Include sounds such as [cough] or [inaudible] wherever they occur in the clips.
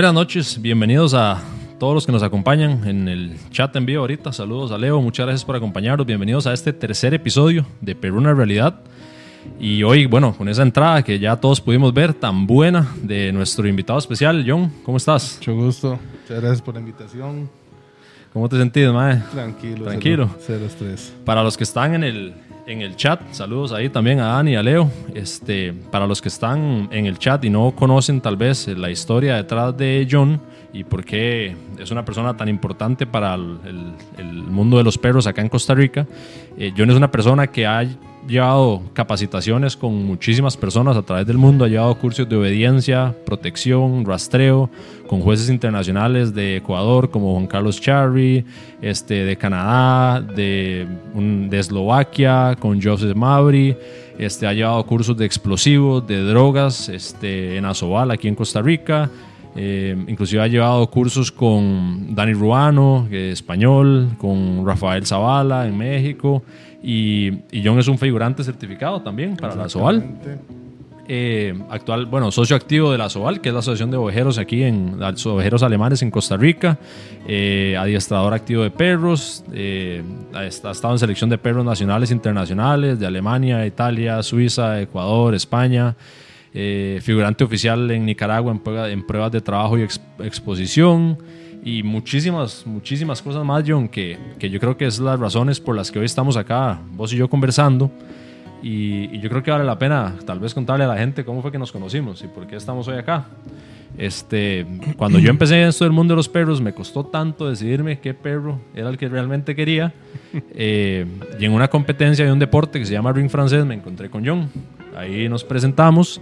Buenas noches, bienvenidos a todos los que nos acompañan en el chat en vivo ahorita. Saludos a Leo, muchas gracias por acompañarnos. Bienvenidos a este tercer episodio de Perú una realidad. Y hoy, bueno, con esa entrada que ya todos pudimos ver, tan buena de nuestro invitado especial, John, ¿cómo estás? Mucho gusto, muchas gracias por la invitación. ¿Cómo te sentís, Mae? Tranquilo. Tranquilo. Cero, estrés. Para los que están en el, en el chat, saludos ahí también a Dani y a Leo. Este, para los que están en el chat y no conocen tal vez la historia detrás de John y por qué es una persona tan importante para el, mundo de los perros acá en Costa Rica, eh, John es una persona que ha llevado capacitaciones con muchísimas personas a través del mundo, ha llevado cursos de obediencia, protección, rastreo, con jueces internacionales de Ecuador como Juan Carlos Charry, este, de Canadá, de, Eslovaquia, con Joseph Mabry, este, ha llevado cursos de explosivos, de drogas este, en Asobal, aquí en Costa Rica. Eh, inclusive ha llevado cursos con Dani Ruano, eh, español, con Rafael Zavala en México. Y, y John es un figurante certificado también para la Exactamente. eh, actual, bueno, socio activo de la SOAL, que es la Asociación de Ovejeros aquí en los Ovejeros Alemanes en Costa Rica, eh, adiestrador activo de perros, eh, ha estado en selección de perros nacionales e internacionales de Alemania, Italia, Suiza, Ecuador, España, eh, figurante oficial en Nicaragua en, en pruebas de trabajo y ex- exposición. Y muchísimas, muchísimas cosas más, John, que, que yo creo que es las razones por las que hoy estamos acá, vos y yo conversando. Y, y yo creo que vale la pena tal vez contarle a la gente cómo fue que nos conocimos y por qué estamos hoy acá. Este, cuando yo empecé en esto del mundo de los perros, me costó tanto decidirme qué perro era el que realmente quería. Eh, y en una competencia de un deporte que se llama Ring Francés me encontré con John. Ahí nos presentamos.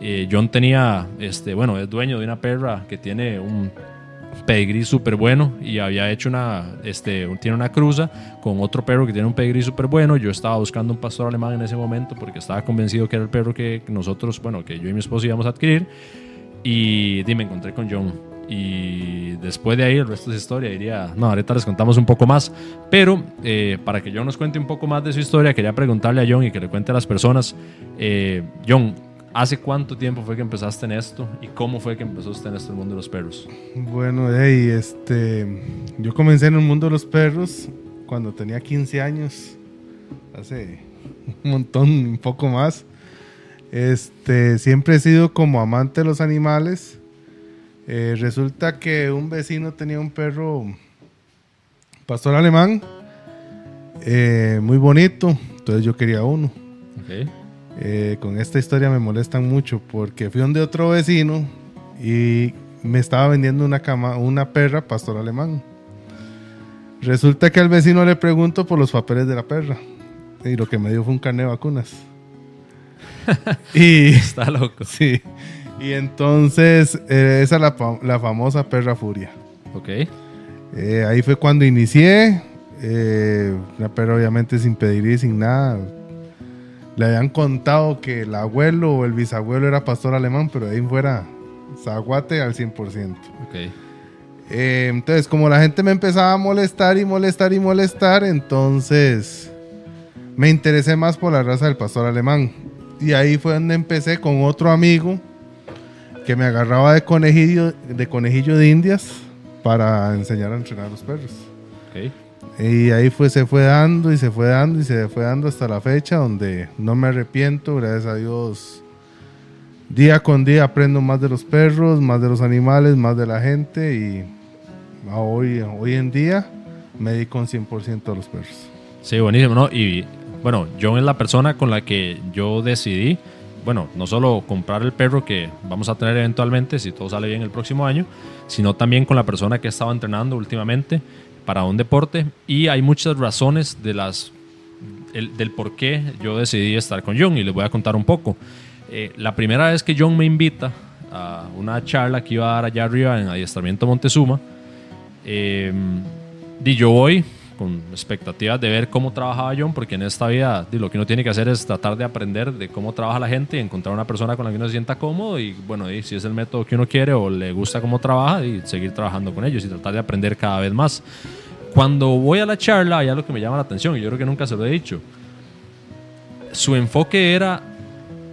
Eh, John tenía, este, bueno, es dueño de una perra que tiene un pedigrí súper bueno y había hecho una, este, tiene una cruza con otro perro que tiene un pedigrí súper bueno. Yo estaba buscando un pastor alemán en ese momento porque estaba convencido que era el perro que nosotros, bueno, que yo y mi esposo íbamos a adquirir. Y di, me encontré con John. Y después de ahí el resto es historia. Diría, no, ahorita les contamos un poco más. Pero eh, para que John nos cuente un poco más de su historia, quería preguntarle a John y que le cuente a las personas. eh, John, ¿hace cuánto tiempo fue que empezaste en esto? ¿Y cómo fue que empezó usted en esto el mundo de los perros? Bueno, hey, este, yo comencé en el mundo de los perros cuando tenía 15 años, hace [laughs] un montón, un poco más. Este, siempre he sido como amante de los animales. Eh, resulta que un vecino tenía un perro pastor alemán, eh, muy bonito, entonces yo quería uno. Eh, con esta historia me molestan mucho porque fui donde otro vecino y me estaba vendiendo una, cama, una perra pastor alemán. Resulta que al vecino le pregunto por los papeles de la perra y lo que me dio fue un carnet de vacunas. [laughs] y Está loco. [laughs] sí, y entonces eh, esa es la, la famosa perra furia. Ok. Eh, ahí fue cuando inicié. Eh, una perra obviamente sin pedigrí, sin nada. Le habían contado que el abuelo o el bisabuelo era pastor alemán, pero de ahí fuera zaguate al 100%. Ok. Eh, entonces, como la gente me empezaba a molestar y molestar y molestar, entonces me interesé más por la raza del pastor alemán. Y ahí fue donde empecé con otro amigo que me agarraba de conejillo de, conejillo de indias para enseñar a entrenar a los perros. Y ahí fue, se fue dando y se fue dando y se fue dando hasta la fecha donde no me arrepiento, gracias a Dios. Día con día aprendo más de los perros, más de los animales, más de la gente y hoy, hoy en día me dedico un 100% a los perros. Sí, buenísimo, ¿no? Y bueno, John es la persona con la que yo decidí, bueno, no solo comprar el perro que vamos a tener eventualmente, si todo sale bien el próximo año, sino también con la persona que estaba entrenando últimamente para un deporte. Y hay muchas razones del por qué yo decidí estar con John y les voy a contar un poco. Eh, la primera vez que John me invita a una charla que iba a dar allá arriba en Adiestramiento Montezuma, eh, yo voy con expectativas de ver cómo trabajaba John, porque en esta vida lo que uno tiene que hacer es tratar de aprender de cómo trabaja la gente y encontrar una persona con la que uno se sienta cómodo y bueno, di, si es el método que uno quiere o le gusta cómo trabaja y seguir trabajando con ellos y tratar de aprender cada vez más. Cuando voy a la charla, hay algo que me llama la atención y yo creo que nunca se lo he dicho. Su enfoque era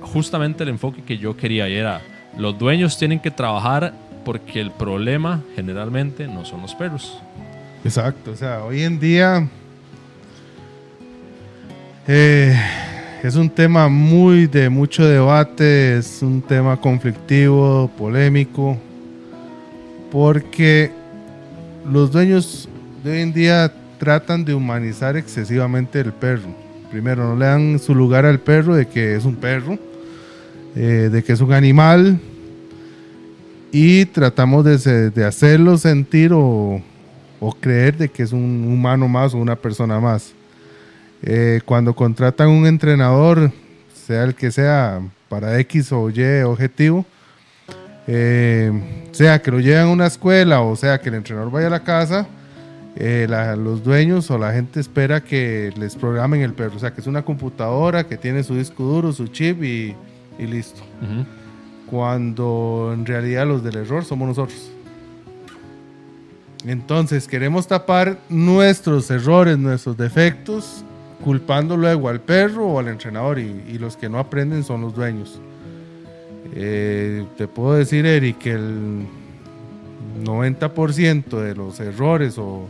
justamente el enfoque que yo quería y era los dueños tienen que trabajar porque el problema generalmente no son los perros. Exacto, o sea, hoy en día eh, es un tema muy de mucho debate, es un tema conflictivo, polémico, porque los dueños de hoy en día tratan de humanizar excesivamente el perro. Primero, no le dan su lugar al perro de que es un perro, eh, de que es un animal, y tratamos de, de hacerlo sentir o, o, creer de que es un humano más o una persona más. Eh, cuando contratan un entrenador, sea el que sea, para X o Y objetivo, eh, sea que lo lleven a una escuela o sea que el entrenador vaya a la casa, eh, los dueños o la gente espera que les programen el perro. O sea, que es una computadora que tiene su disco duro, su chip y, y listo. Cuando en realidad los del error somos nosotros. Entonces queremos tapar nuestros errores, nuestros defectos, culpando luego al perro o al entrenador y, los que no aprenden son los dueños. Eh, te puedo decir, Eric, que el 90% de los errores o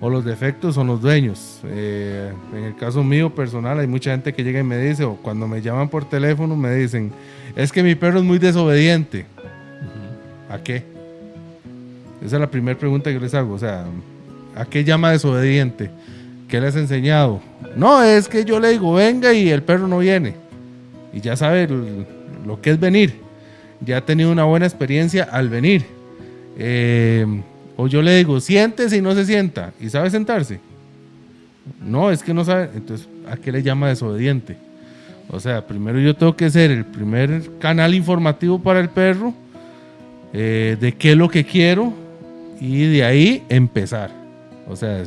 o los defectos son los dueños. Eh, en el caso mío personal hay mucha gente que llega y me dice, o cuando me llaman por teléfono me dicen, es que mi perro es muy desobediente. ¿A qué? Esa es la primera pregunta que les hago. O sea, ¿a qué llama desobediente? ¿Qué le has enseñado? No, es que yo le digo, venga y el perro no viene. Y ya sabe lo que es venir. Ya ha tenido una buena experiencia al venir. Eh, o yo le digo, siéntese y no se sienta. ¿Y sabe sentarse? No, es que no sabe. Entonces, ¿a qué le llama desobediente? O sea, primero yo tengo que ser el primer canal informativo para el perro eh, de qué es lo que quiero y de ahí empezar. O sea,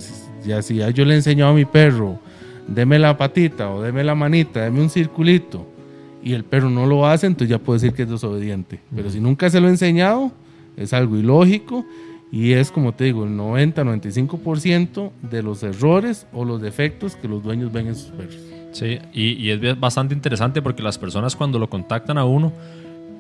ya si ya yo le he enseñado a mi perro, deme la patita o deme la manita, deme un circulito y el perro no lo hace, entonces ya puedo decir que es desobediente. Pero si nunca se lo he enseñado, es algo ilógico y es, como te digo, el 90-95% de los errores o los defectos que los dueños ven en sus perros. Sí, y, y, es bastante interesante porque las personas cuando lo contactan a uno,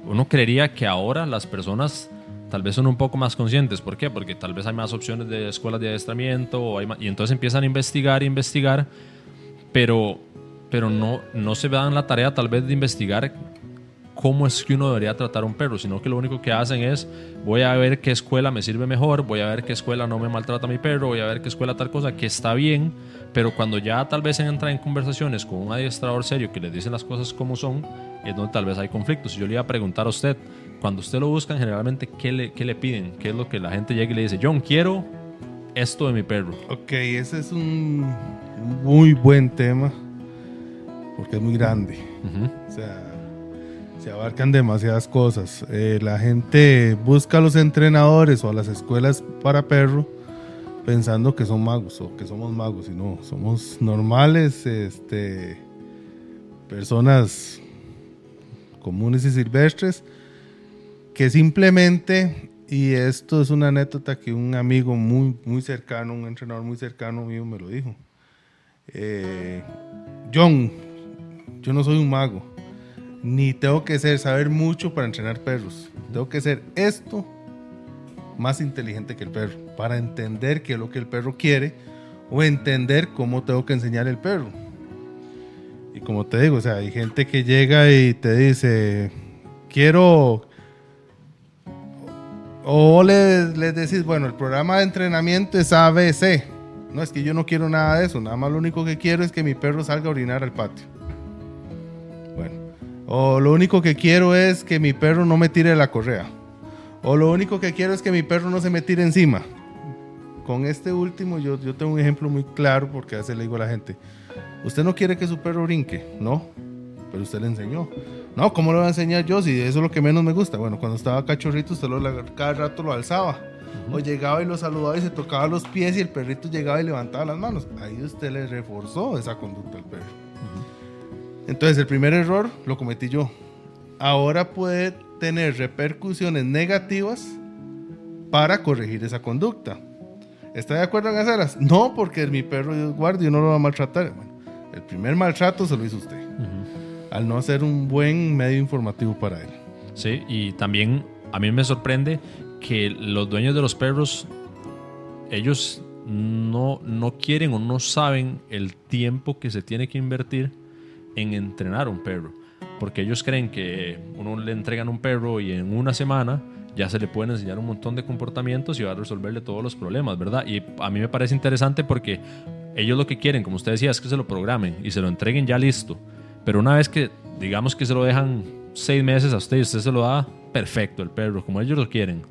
uno creería que ahora las personas tal vez son un poco más conscientes. ¿Por qué? Porque tal vez hay más opciones de escuelas de adiestramiento y entonces empiezan a investigar, investigar, pero, pero no, no se dan la tarea tal vez de investigar cómo es que uno debería tratar a un perro, sino que lo único que hacen es voy a ver qué escuela me sirve mejor, voy a ver qué escuela no me maltrata a mi perro, voy a ver qué escuela tal cosa, que está bien, pero cuando ya tal vez entra en conversaciones con un adiestrador serio que les dicen las cosas como son, es donde tal vez hay conflictos. yo le iba a preguntar a usted, cuando usted lo buscan, generalmente, ¿qué le, qué le piden? ¿Qué es lo que la gente llega y le dice, John, quiero esto de mi perro? Ok, ese es un muy buen tema, porque es muy grande. O sea se abarcan demasiadas cosas. Eh, la gente busca a los entrenadores o a las escuelas para perro pensando que son magos o que somos magos y no, somos normales, este, personas comunes y silvestres que simplemente, y esto es una anécdota que un amigo muy, muy cercano, un entrenador muy cercano mío me lo dijo. Eh, John, yo no soy un mago ni tengo que ser saber mucho para entrenar perros. Tengo que ser esto más inteligente que el perro para entender qué es lo que el perro quiere o entender cómo tengo que enseñar el perro. Y como te digo, o sea, hay gente que llega y te dice, quiero o les, les decís, bueno, el programa de entrenamiento es ABC. No, es que yo no quiero nada de eso. Nada más lo único que quiero es que mi perro salga a orinar al patio. O lo único que quiero es que mi perro no me tire la correa. O lo único que quiero es que mi perro no se me tire encima. Con este último yo, yo tengo un ejemplo muy claro porque a veces le digo a la gente, usted no quiere que su perro brinque, no, pero usted le enseñó. No, ¿cómo le va a enseñar yo si eso es lo que menos me gusta? Bueno, cuando estaba cachorrito usted lo, cada rato lo alzaba. O llegaba y lo saludaba y se tocaba los pies y el perrito llegaba y levantaba las manos. Ahí usted le reforzó esa conducta al perro. Entonces el primer error lo cometí yo. Ahora puede tener repercusiones negativas para corregir esa conducta. ¿Está de acuerdo en hacerlas? No, porque mi perro es guardia y no lo va a maltratar. el primer maltrato se lo hizo usted. Al no hacer un buen medio informativo para él. Sí, y también a mí me sorprende que los dueños de los perros, ellos no, no quieren o no saben el tiempo que se tiene que invertir en entrenar un perro. Porque ellos creen que uno le entregan un perro y en una semana ya se le pueden enseñar un montón de comportamientos y va a resolverle todos los problemas, ¿verdad? Y a mí me parece interesante porque ellos lo que quieren, como usted decía, es que se lo programen y se lo entreguen ya listo. Pero una vez que, digamos que se lo dejan seis meses a usted y usted se lo da, perfecto el perro, como ellos lo quieren.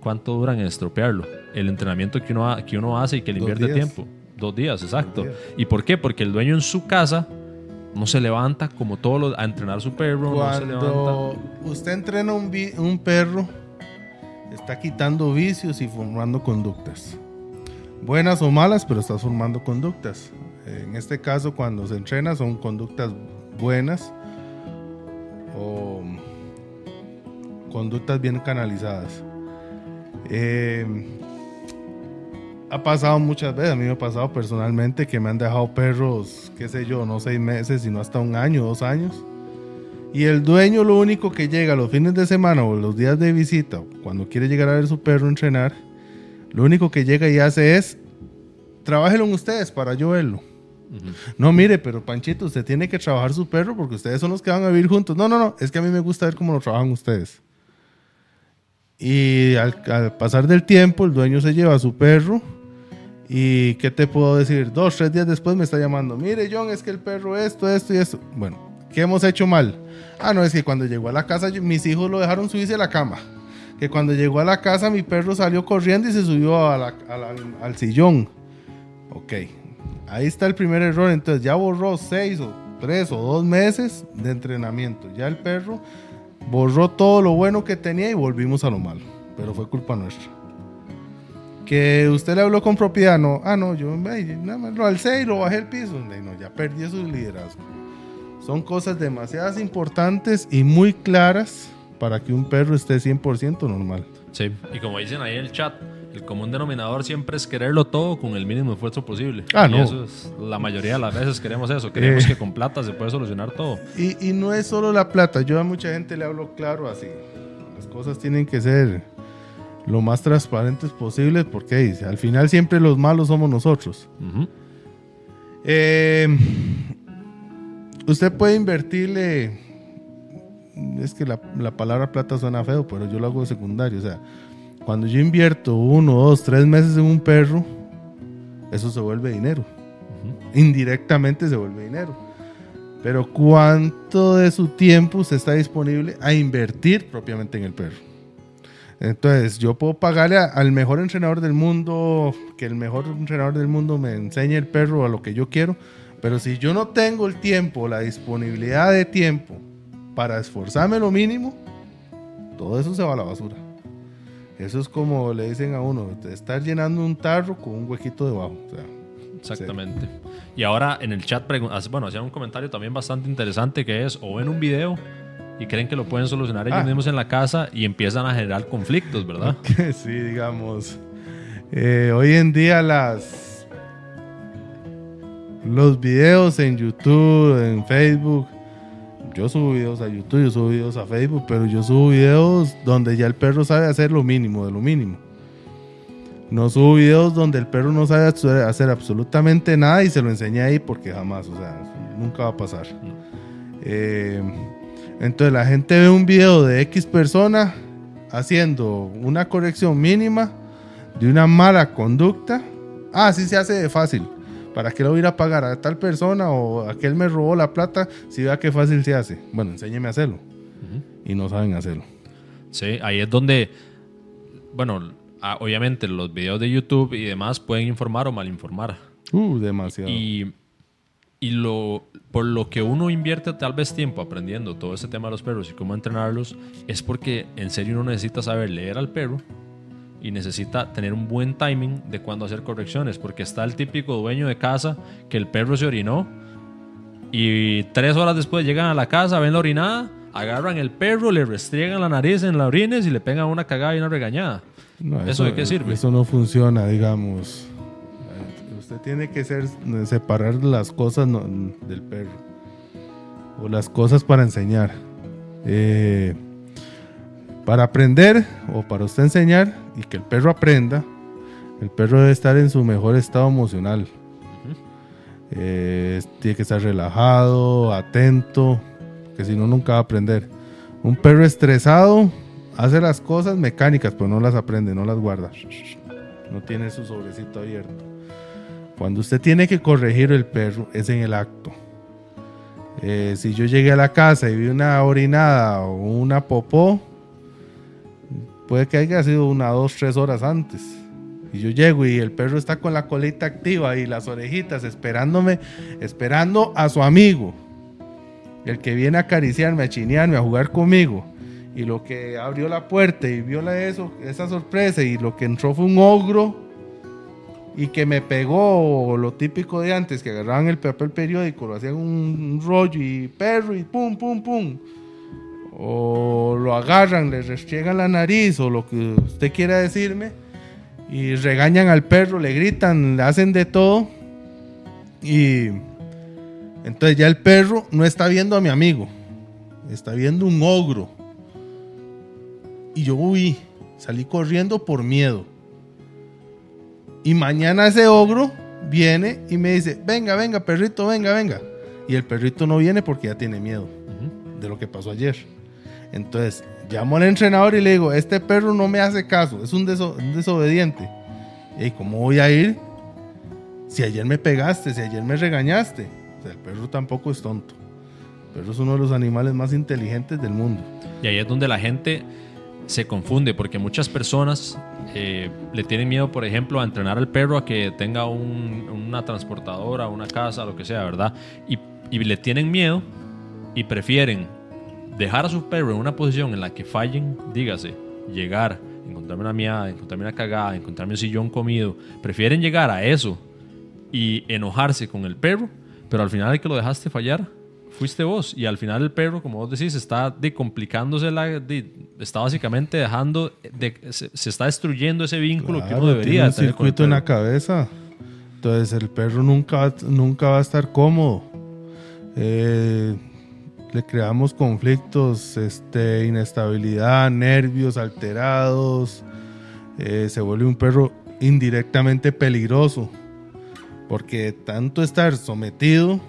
¿Cuánto duran en estropearlo? El entrenamiento que uno, que uno hace y que le invierte tiempo. Dos días, exacto. ¿Y por qué? Porque el dueño en su casa no se levanta como todos los, a entrenar su perro. Cuando usted entrena un, un perro, está quitando vicios y formando conductas. Buenas o malas, pero está formando conductas. En este caso, cuando se entrena, son conductas buenas o conductas bien canalizadas. Eh, ha pasado muchas veces, a mí me ha pasado personalmente que me han dejado perros, qué sé yo, no seis meses, sino hasta un año, dos años. Y el dueño lo único que llega los fines de semana o los días de visita, cuando quiere llegar a ver su perro entrenar, lo único que llega y hace es, trabájenlo ustedes para yo verlo. No, mire, pero Panchito, usted tiene que trabajar su perro porque ustedes son los que van a vivir juntos. No, no, no, es que a mí me gusta ver cómo lo trabajan ustedes. Y al, pasar del tiempo, el dueño se lleva a su perro y ¿qué te puedo decir? Dos, tres días después me está llamando. Mire, John, es que el perro esto, esto y esto. Bueno, ¿qué hemos hecho mal? Ah, no, es que cuando llegó a la casa mis hijos lo dejaron subirse a la cama. Que cuando llegó a la casa mi perro salió corriendo y se subió al sillón. Ok, ahí está el primer error. Entonces ya borró seis o tres o dos meses de entrenamiento. Ya el perro borró todo lo bueno que tenía y volvimos a lo malo. Pero fue culpa nuestra. Que usted le habló con propiedad, no. Ah, no, yo nada más lo alcé y lo bajé el piso. No, ya perdí su liderazgo. Son cosas demasiadas importantes y muy claras para que un perro esté 100% normal. Sí, y como dicen ahí en el chat, el común denominador siempre es quererlo todo con el mínimo esfuerzo posible. Ah, no. eso es, la mayoría de las veces queremos eso. Queremos eh. que con plata se puede solucionar todo. Y, y no es solo la plata. Yo a mucha gente le hablo claro así. Las cosas tienen que ser lo más transparentes posibles porque al final siempre los malos somos nosotros. Eh, usted puede invertirle, es que la, palabra plata suena feo, pero yo lo hago secundario. O sea, cuando yo invierto uno, dos, tres meses en un perro, eso se vuelve dinero. Indirectamente se vuelve dinero. Pero ¿cuánto de su tiempo usted está disponible a invertir propiamente en el perro? Entonces, yo puedo pagarle al mejor entrenador del mundo, que el mejor entrenador del mundo me enseñe el perro a lo que yo quiero, pero si yo no tengo el tiempo, la disponibilidad de tiempo para esforzarme lo mínimo, todo eso se va a la basura. Eso es como le dicen a uno, estar llenando un tarro con un huequito debajo. Exactamente. Y ahora en el chat, bueno, hacían un comentario también bastante interesante que es, o en un video y creen que lo pueden solucionar ellos ah. mismos en la casa y empiezan a generar conflictos, ¿verdad? [laughs] sí, digamos. Eh, hoy en día las los videos en YouTube, en Facebook, yo subo videos a YouTube, yo subo videos a Facebook, pero yo subo videos donde ya el perro sabe hacer lo mínimo de lo mínimo. No subo videos donde el perro no sabe hacer absolutamente nada y se lo enseñé ahí porque jamás, o sea, nunca va a pasar. Eh, entonces la gente ve un video de X persona haciendo una corrección mínima de una mala conducta. Ah, sí se hace de fácil. ¿Para qué lo voy a ir a pagar a tal persona o aquel me robó la plata si vea qué fácil se hace? Bueno, enséñeme a hacerlo. Y no saben hacerlo. Sí, ahí es donde, bueno, obviamente los videos de YouTube y demás pueden informar o malinformar. Uh, demasiado. Y y lo, por lo que uno invierte tal vez tiempo aprendiendo todo ese tema de los perros y cómo entrenarlos, es porque en serio uno necesita saber leer al perro y necesita tener un buen timing de cuándo hacer correcciones, porque está el típico dueño de casa que el perro se orinó y tres horas después llegan a la casa, ven la orinada, agarran el perro, le restriegan la nariz en la orines y le pegan una cagada y una regañada. ¿Eso de qué sirve? Eso no funciona, digamos tiene que ser separar las cosas del perro o las cosas para enseñar. Eh, Para aprender o para usted enseñar y que el perro aprenda, el perro debe estar en su mejor estado emocional. Eh, tiene que estar relajado, atento, que si no nunca va a aprender. Un perro estresado hace las cosas mecánicas, pero no las aprende, no las guarda. No tiene su sobrecito abierto. Cuando usted tiene que corregir el perro es en el acto. Eh, si yo llegué a la casa y vi una orinada o una popó, puede que haya sido una, dos, tres horas antes. Y yo llego y el perro está con la colita activa y las orejitas esperándome, esperando a su amigo. El que viene a acariciarme, a chinearme, a jugar conmigo. Y lo que abrió la puerta y vio eso, esa sorpresa y lo que entró fue un ogro y que me pegó lo típico de antes, que agarraban el papel periódico, lo hacían un, rollo y perro y pum, pum, pum. O lo agarran, le restriegan la nariz o lo que usted quiera decirme y regañan al perro, le gritan, le hacen de todo. Y entonces ya el perro no está viendo a mi amigo, está viendo un ogro. Y yo huí, salí corriendo por miedo. Y mañana ese ogro viene y me dice, venga, venga, perrito, venga, venga. Y el perrito no viene porque ya tiene miedo de lo que pasó ayer. Entonces, llamo al entrenador y le digo, este perro no me hace caso, es un, desobediente. ¿Y cómo voy a ir si ayer me pegaste, si ayer me regañaste? O sea, el perro tampoco es tonto. El perro es uno de los animales más inteligentes del mundo. Y ahí es donde la gente se confunde, porque muchas personas eh, le tienen miedo, por ejemplo, a entrenar al perro a que tenga una transportadora, una casa, lo que sea, ¿verdad? Y, le tienen miedo y prefieren dejar a su perro en una posición en la que fallen, dígase, llegar, encontrarme una miada, encontrarme una cagada, encontrarme un sillón comido, prefieren llegar a eso y enojarse con el perro, pero al final de que lo dejaste fallar, fuiste vos. Y al final el perro, como vos decís, está de complicándose la. está básicamente dejando. De, se, está destruyendo ese vínculo que uno debería tiene un circuito en la cabeza. Entonces el perro nunca, nunca va a estar cómodo. Eh, le creamos conflictos, este, inestabilidad, nervios alterados. Eh, se vuelve un perro indirectamente peligroso. Porque tanto estar sometido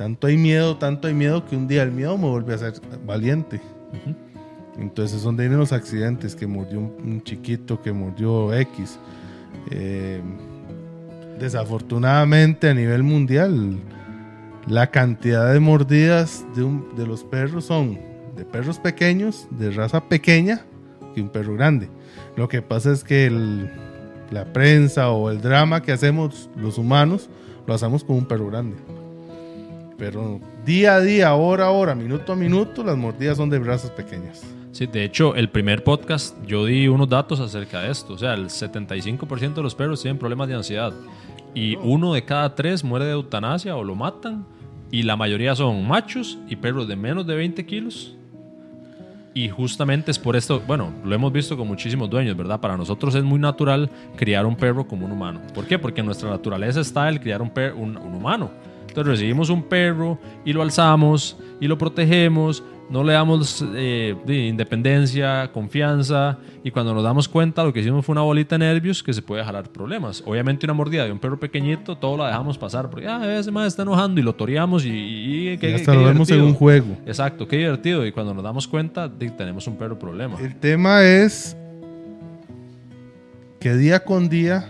tanto hay miedo, tanto hay miedo que un día el miedo me vuelve a ser valiente. Entonces son de vienen los accidentes, que murió un, chiquito, que murió X. Eh, desafortunadamente a nivel mundial, la cantidad de mordidas de, de, los perros son de perros pequeños, de raza pequeña, que un perro grande. Lo que pasa es que la prensa o el drama que hacemos los humanos, lo hacemos con un perro grande pero día a día, hora a hora, minuto a minuto, las mordidas son de brazos pequeñas. Sí, de hecho, el primer podcast yo di unos datos acerca de esto. O sea, el 75% de los perros tienen problemas de ansiedad y uno de cada tres muere de eutanasia o lo matan. Y la mayoría son machos y perros de menos de 20 kilos. Y justamente es por esto, bueno, lo hemos visto con muchísimos dueños, ¿verdad? Para nosotros es muy natural criar un perro como un humano. ¿Por qué? Porque en nuestra naturaleza está el criar un, perro, un humano. Entonces recibimos un perro y lo alzamos y lo protegemos, no le damos eh, independencia, confianza y cuando nos damos cuenta lo que hicimos fue una bolita de nervios que se puede jalar problemas. Obviamente una mordida de un perro pequeñito todo lo dejamos pasar porque ah, ese más está enojando y lo toreamos y, y, hasta lo vemos en un juego. Exacto, qué divertido y cuando nos damos cuenta tenemos un perro problema. El tema es que día con día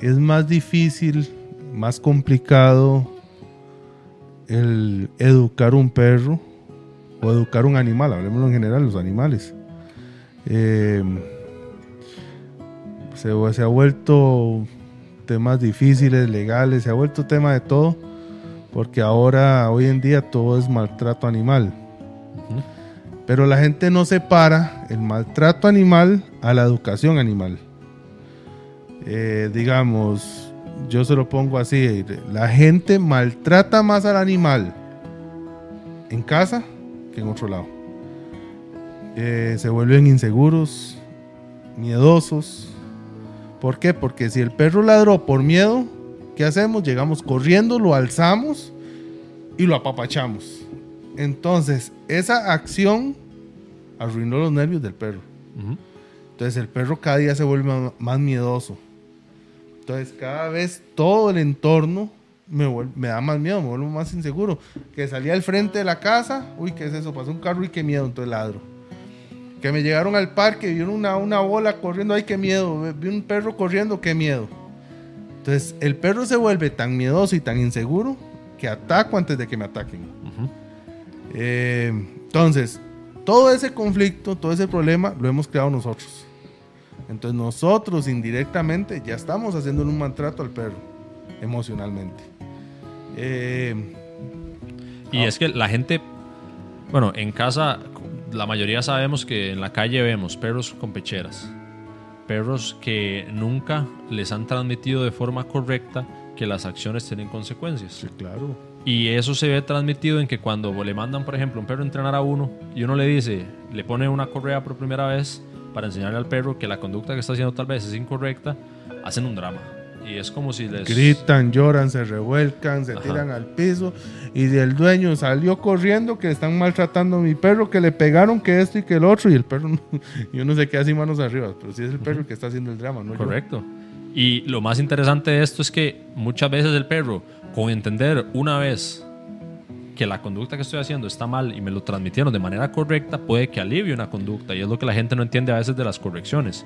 es más difícil más complicado el educar un perro o educar un animal, hablemos en general, los animales. Eh, se, se, ha vuelto temas difíciles, legales, se ha vuelto tema de todo, porque ahora, hoy en día, todo es maltrato animal. Pero la gente no separa el maltrato animal a la educación animal. Eh, digamos, yo se lo pongo así, la gente maltrata más al animal en casa que en otro lado. Eh, se vuelven inseguros, miedosos. ¿Por qué? Porque si el perro ladró por miedo, ¿qué hacemos? Llegamos corriendo, lo alzamos y lo apapachamos. Entonces, esa acción arruinó los nervios del perro. Entonces el perro cada día se vuelve más miedoso. Entonces cada vez todo el entorno me, da más miedo, me vuelvo más inseguro. Que salía al frente de la casa, uy, ¿qué es eso? Pasó un carro y qué miedo, entonces ladro. Que me llegaron al parque, vieron una, una bola corriendo, ay, qué miedo. Vi un perro corriendo, qué miedo. Entonces el perro se vuelve tan miedoso y tan inseguro que ataco antes de que me ataquen. Eh, entonces, todo ese conflicto, todo ese problema lo hemos creado nosotros. Entonces nosotros indirectamente ya estamos haciéndole un maltrato al perro emocionalmente. Eh, Y es que la gente, bueno, en casa, la mayoría sabemos que en la calle vemos perros con pecheras. Perros que nunca les han transmitido de forma correcta que las acciones tienen consecuencias. sí, claro. Y eso se ve transmitido en que cuando le mandan, por ejemplo, un perro a entrenar a uno y uno le dice, le pone una correa por primera vez para enseñarle al perro que la conducta que está haciendo tal vez es incorrecta, hacen un drama. Y es como si les... Gritan, lloran, se revuelcan, se Ajá. tiran al piso y el dueño salió corriendo que están maltratando a mi perro, que le pegaron, que esto y que el otro y el perro, no- [laughs] yo no sé qué hace manos arriba, pero sí es el perro el que está haciendo el drama, ¿no? yo. Correcto. Y lo más interesante de esto es que muchas veces el perro, con entender una vez que la conducta que estoy haciendo está mal y me lo transmitieron de manera correcta, puede que alivie una conducta. Y es lo que la gente no entiende a veces de las correcciones.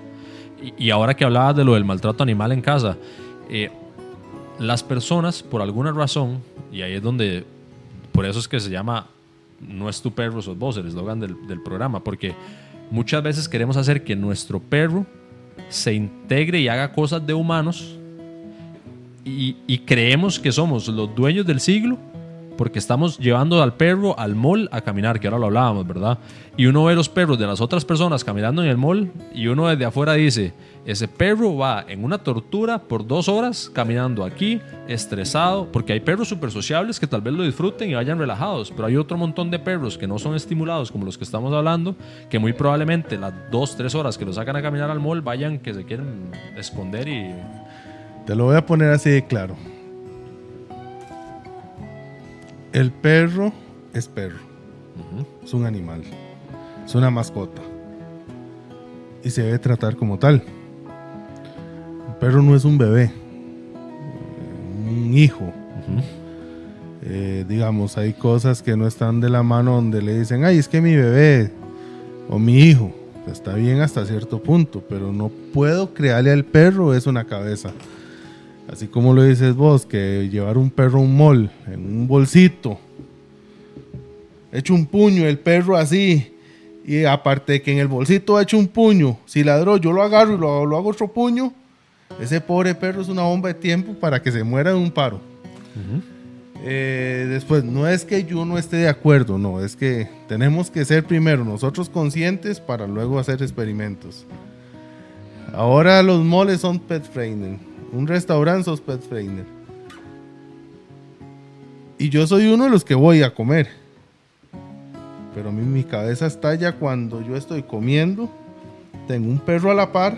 Y, y ahora que hablabas de lo del maltrato animal en casa, eh, las personas, por alguna razón, y ahí es donde, por eso es que se llama No es tu perro, sos vos, el eslogan del, programa, porque muchas veces queremos hacer que nuestro perro se integre y haga cosas de humanos y creemos que somos los dueños del siglo porque estamos llevando al perro al mall a caminar, que ahora lo hablábamos, ¿verdad? Y uno ve los perros de las otras personas caminando en el mall y uno desde afuera dice, ese perro va en una tortura por dos horas caminando aquí, estresado, porque hay perros súper sociables que tal vez lo disfruten y vayan relajados, pero hay otro montón de perros que no son estimulados como los que estamos hablando, que muy probablemente las dos, tres horas que lo sacan a caminar al mall vayan que se quieren esconder y... Te lo voy a poner así de claro. El perro es perro. Es un animal. Es una mascota. Y se debe tratar como tal. El perro no es un bebé. Un hijo. Eh, digamos, hay cosas que no están de la mano donde le dicen, ay, es que mi bebé o mi hijo. Está bien hasta cierto punto, pero no puedo crearle al perro es una cabeza. Así como lo dices vos, que llevar un perro a un mall en un bolsito, hecho un puño, el perro así, y aparte de que en el bolsito ha hecho un puño, si ladró, yo lo agarro y lo, lo hago otro puño, ese pobre perro es una bomba de tiempo para que se muera de un paro. Eh, después, no es que yo no esté de acuerdo, no, es que tenemos que ser primero nosotros conscientes para luego hacer experimentos. Ahora los moles son pet friendly, un restaurante sos pet. Y yo soy uno de los que voy a comer. Pero mí mi cabeza estalla cuando yo estoy comiendo, tengo un perro a la par,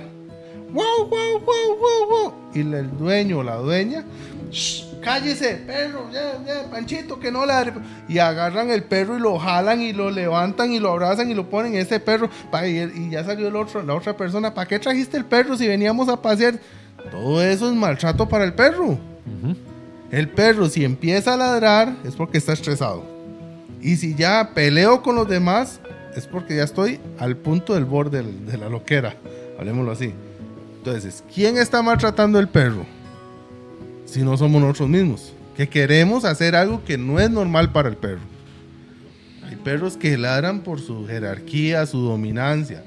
wow, wow, wow, wow, wow, y el dueño o la dueña "Shh, cállese, perro, ya, ya, Panchito, que no ladre. Y agarran el perro y lo jalan y lo levantan y lo abrazan y lo ponen ese perro. y, y ya salió el otro, la otra persona, ¿para qué trajiste el perro si veníamos a pasear? Todo eso es maltrato para el perro. El perro, si empieza a ladrar, es porque está estresado. Y si ya peleo con los demás, es porque ya estoy al punto del borde de la loquera. Hablemoslo así. Entonces, ¿quién está maltratando el perro? Si no somos nosotros mismos. Que queremos hacer algo que no es normal para el perro. Hay perros que ladran por su jerarquía, su dominancia.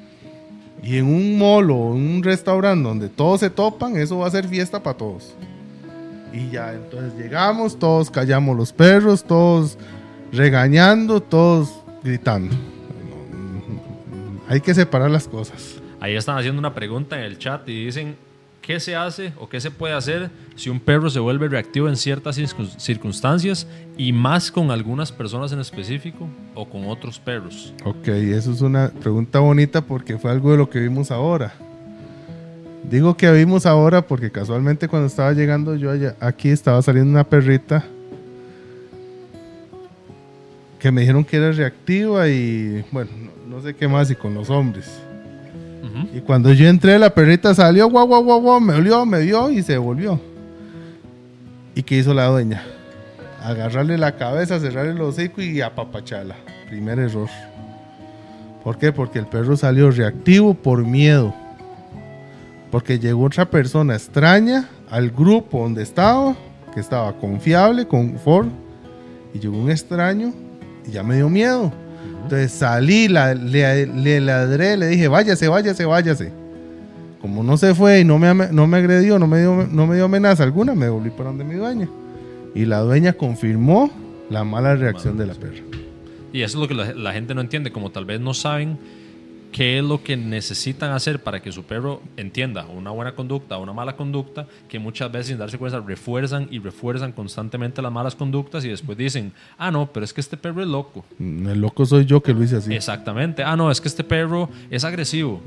Y en un mall o en un restaurante donde todos se topan, eso va a ser fiesta para todos. Y ya, entonces llegamos, todos callamos los perros, todos regañando, todos gritando. Hay que separar las cosas. Ahí están haciendo una pregunta en el chat y dicen, ¿qué se hace o qué se puede hacer si un perro se vuelve reactivo en ciertas circun- circunstancias y más con algunas personas en específico o con otros perros? Ok, eso es una pregunta bonita porque fue algo de lo que vimos ahora. Digo que vimos ahora porque casualmente cuando estaba llegando yo aquí estaba saliendo una perrita que me dijeron que era reactiva y bueno, no, no sé qué más y con los hombres. Y cuando yo entré, la perrita salió, guau, guau, guau, guau, me olió, me vio y se devolvió. ¿Y qué hizo la dueña? Agarrarle la cabeza, cerrarle el hocico y apapacharla. Primer error. ¿Por qué? Porque el perro salió reactivo por miedo. Porque llegó otra persona extraña al grupo donde estaba, que estaba confiable, confort, y llegó un extraño y ya me dio miedo. Entonces salí, la- le, le ladré, le dije, váyase, váyase, váyase. Como no se fue y no me, no me agredió, no me, dio, no me dio amenaza alguna, me volví para donde mi dueña. Y la dueña confirmó la mala reacción de la perra. Y eso es lo que la, la gente no entiende, como tal vez no saben qué es lo que necesitan hacer para que su perro entienda una buena conducta o una mala conducta, que muchas veces sin darse cuenta refuerzan y refuerzan constantemente las malas conductas y después dicen, ah, no, pero es que este perro es loco. Mm, El loco soy yo que lo hice así. Exactamente, ah, no, es que este perro es agresivo.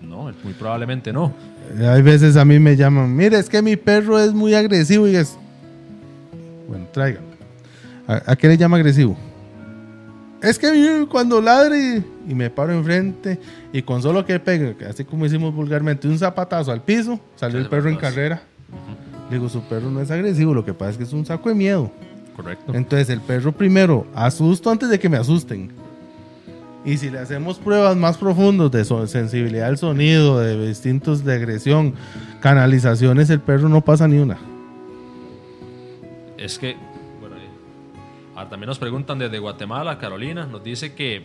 No, muy probablemente no. Eh, Hay veces a mí me llaman, mire, es que mi perro es muy agresivo y es... Bueno, tráigalo. ¿A, a qué le llama agresivo? Es que cuando ladre y, me paro enfrente y con solo que pegue, así como hicimos vulgarmente, un zapatazo al piso, salió el perro en carrera. Le digo, su perro no es agresivo, lo que pasa es que es un saco de miedo. Correcto. Entonces el perro primero asusto antes de que me asusten. Y si le hacemos pruebas más profundas de sensibilidad al sonido, de distintos de agresión, canalizaciones, el perro no pasa ni una. Es que, también nos preguntan desde Guatemala, Carolina, nos dice que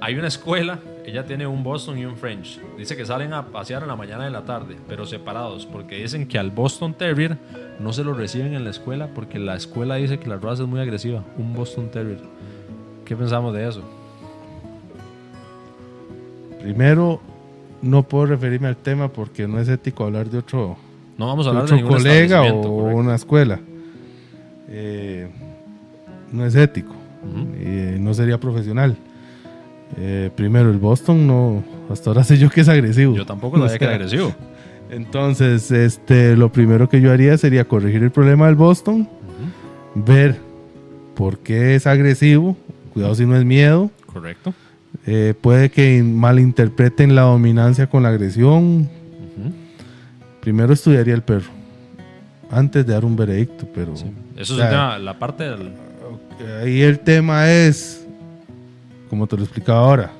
hay una escuela, ella tiene un Boston y un French. Dice que salen a pasear en la mañana y en la tarde, pero separados, porque dicen que al Boston Terrier no se lo reciben en la escuela porque la escuela dice que la raza es muy agresiva, un Boston Terrier. ¿Qué pensamos de eso? Primero, no puedo referirme al tema porque no es ético hablar de otro, No vamos a hablar de otro colega o correcto. una escuela. Eh, no es ético. Eh, no sería profesional. Eh, primero, el Boston no, hasta ahora sé yo que es agresivo. Yo tampoco sabía [laughs] O que era agresivo. Entonces, este, lo primero que yo haría sería corregir el problema del Boston, ver por qué es agresivo, cuidado si no es miedo, Correcto. eh, puede que in- malinterpreten la dominancia con la agresión. Primero estudiaría el perro, antes de dar un veredicto, pero Sí. Eso o es sea, un tema, la parte del... ahí el tema es, como te lo explicaba ahora,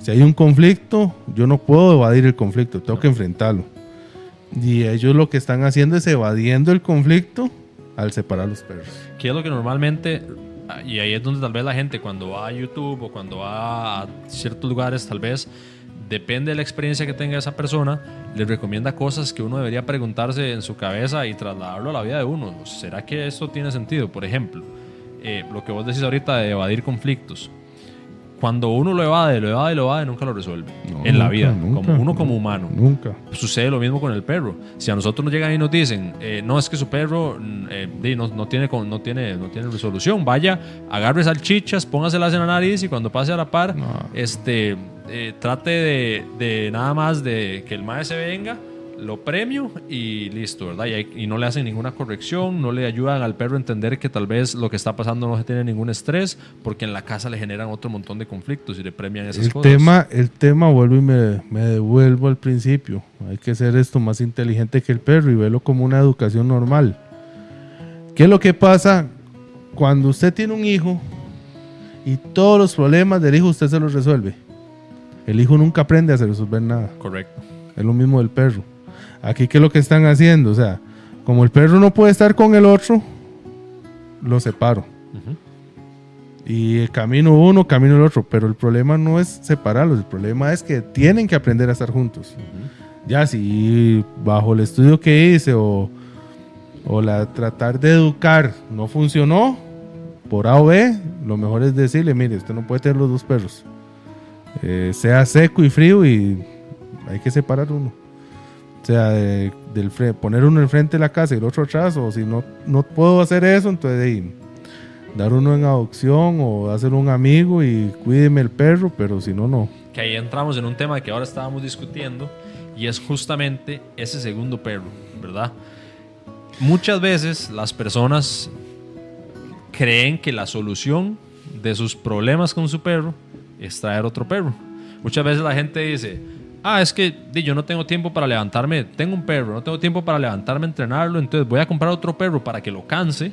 si hay un conflicto, yo no puedo evadir el conflicto, tengo que enfrentarlo. Y ellos lo que están haciendo es evadiendo el conflicto al separar los perros. ¿Qué es lo que normalmente, y ahí es donde tal vez la gente cuando va a YouTube o cuando va a ciertos lugares, tal vez, depende de la experiencia que tenga esa persona, le recomienda cosas que uno debería preguntarse en su cabeza y trasladarlo a la vida de uno. ¿Será que esto tiene sentido? Por ejemplo, eh, lo que vos decís ahorita de evadir conflictos. Cuando uno lo evade, lo evade, lo evade, nunca lo resuelve. No, en la vida, nunca, como uno no, como humano. Nunca. Sucede lo mismo con el perro. Si a nosotros nos llegan y nos dicen, eh, no, es que su perro mm, eh, no, no tiene, no, tiene, no tiene resolución, vaya, agarre salchichas, póngaselas en la nariz y cuando pase a la par, No. este, eh, trate de, de nada más de que el maestro se venga, lo premio y listo, ¿verdad? Y, hay- y no le hacen ninguna corrección, no le ayudan al perro a entender que tal vez lo que está pasando no se tiene ningún estrés, porque en la casa le generan otro montón de conflictos y le premian esas El cosas. tema, el tema, vuelvo y me, me devuelvo al principio. Hay que ser esto más inteligente que el perro y verlo como una educación normal. ¿Qué es lo que pasa cuando usted tiene un hijo y todos los problemas del hijo usted se los resuelve? El hijo nunca aprende a resolver nada. Correcto. Es lo mismo del perro. Aquí, ¿qué es lo que están haciendo? O sea, como el perro no puede estar con el otro, lo separo. Ujú. Y camino uno, camino el otro. Pero el problema no es separarlos, el problema es que tienen que aprender a estar juntos. Ya, si bajo el estudio que hice o, o la tratar de educar no funcionó, por A o B, lo mejor es decirle, mire, usted no puede tener los dos perros. Eh, sea seco y frío y hay que separar uno. Sea, de- del poner uno enfrente de la casa y el otro atrás, o si no, no puedo hacer eso, entonces ahí, dar uno en adopción o hacer un amigo y cuídeme el perro, pero si no, no. que ahí entramos en un tema que ahora estábamos discutiendo y es justamente ese segundo perro, ¿verdad? Muchas veces las personas creen que la solución de sus problemas con su perro es traer otro perro. Muchas veces la gente dice, ah, es que yo no tengo tiempo para levantarme, tengo un perro, no tengo tiempo para levantarme a entrenarlo, entonces voy a comprar otro perro para que lo canse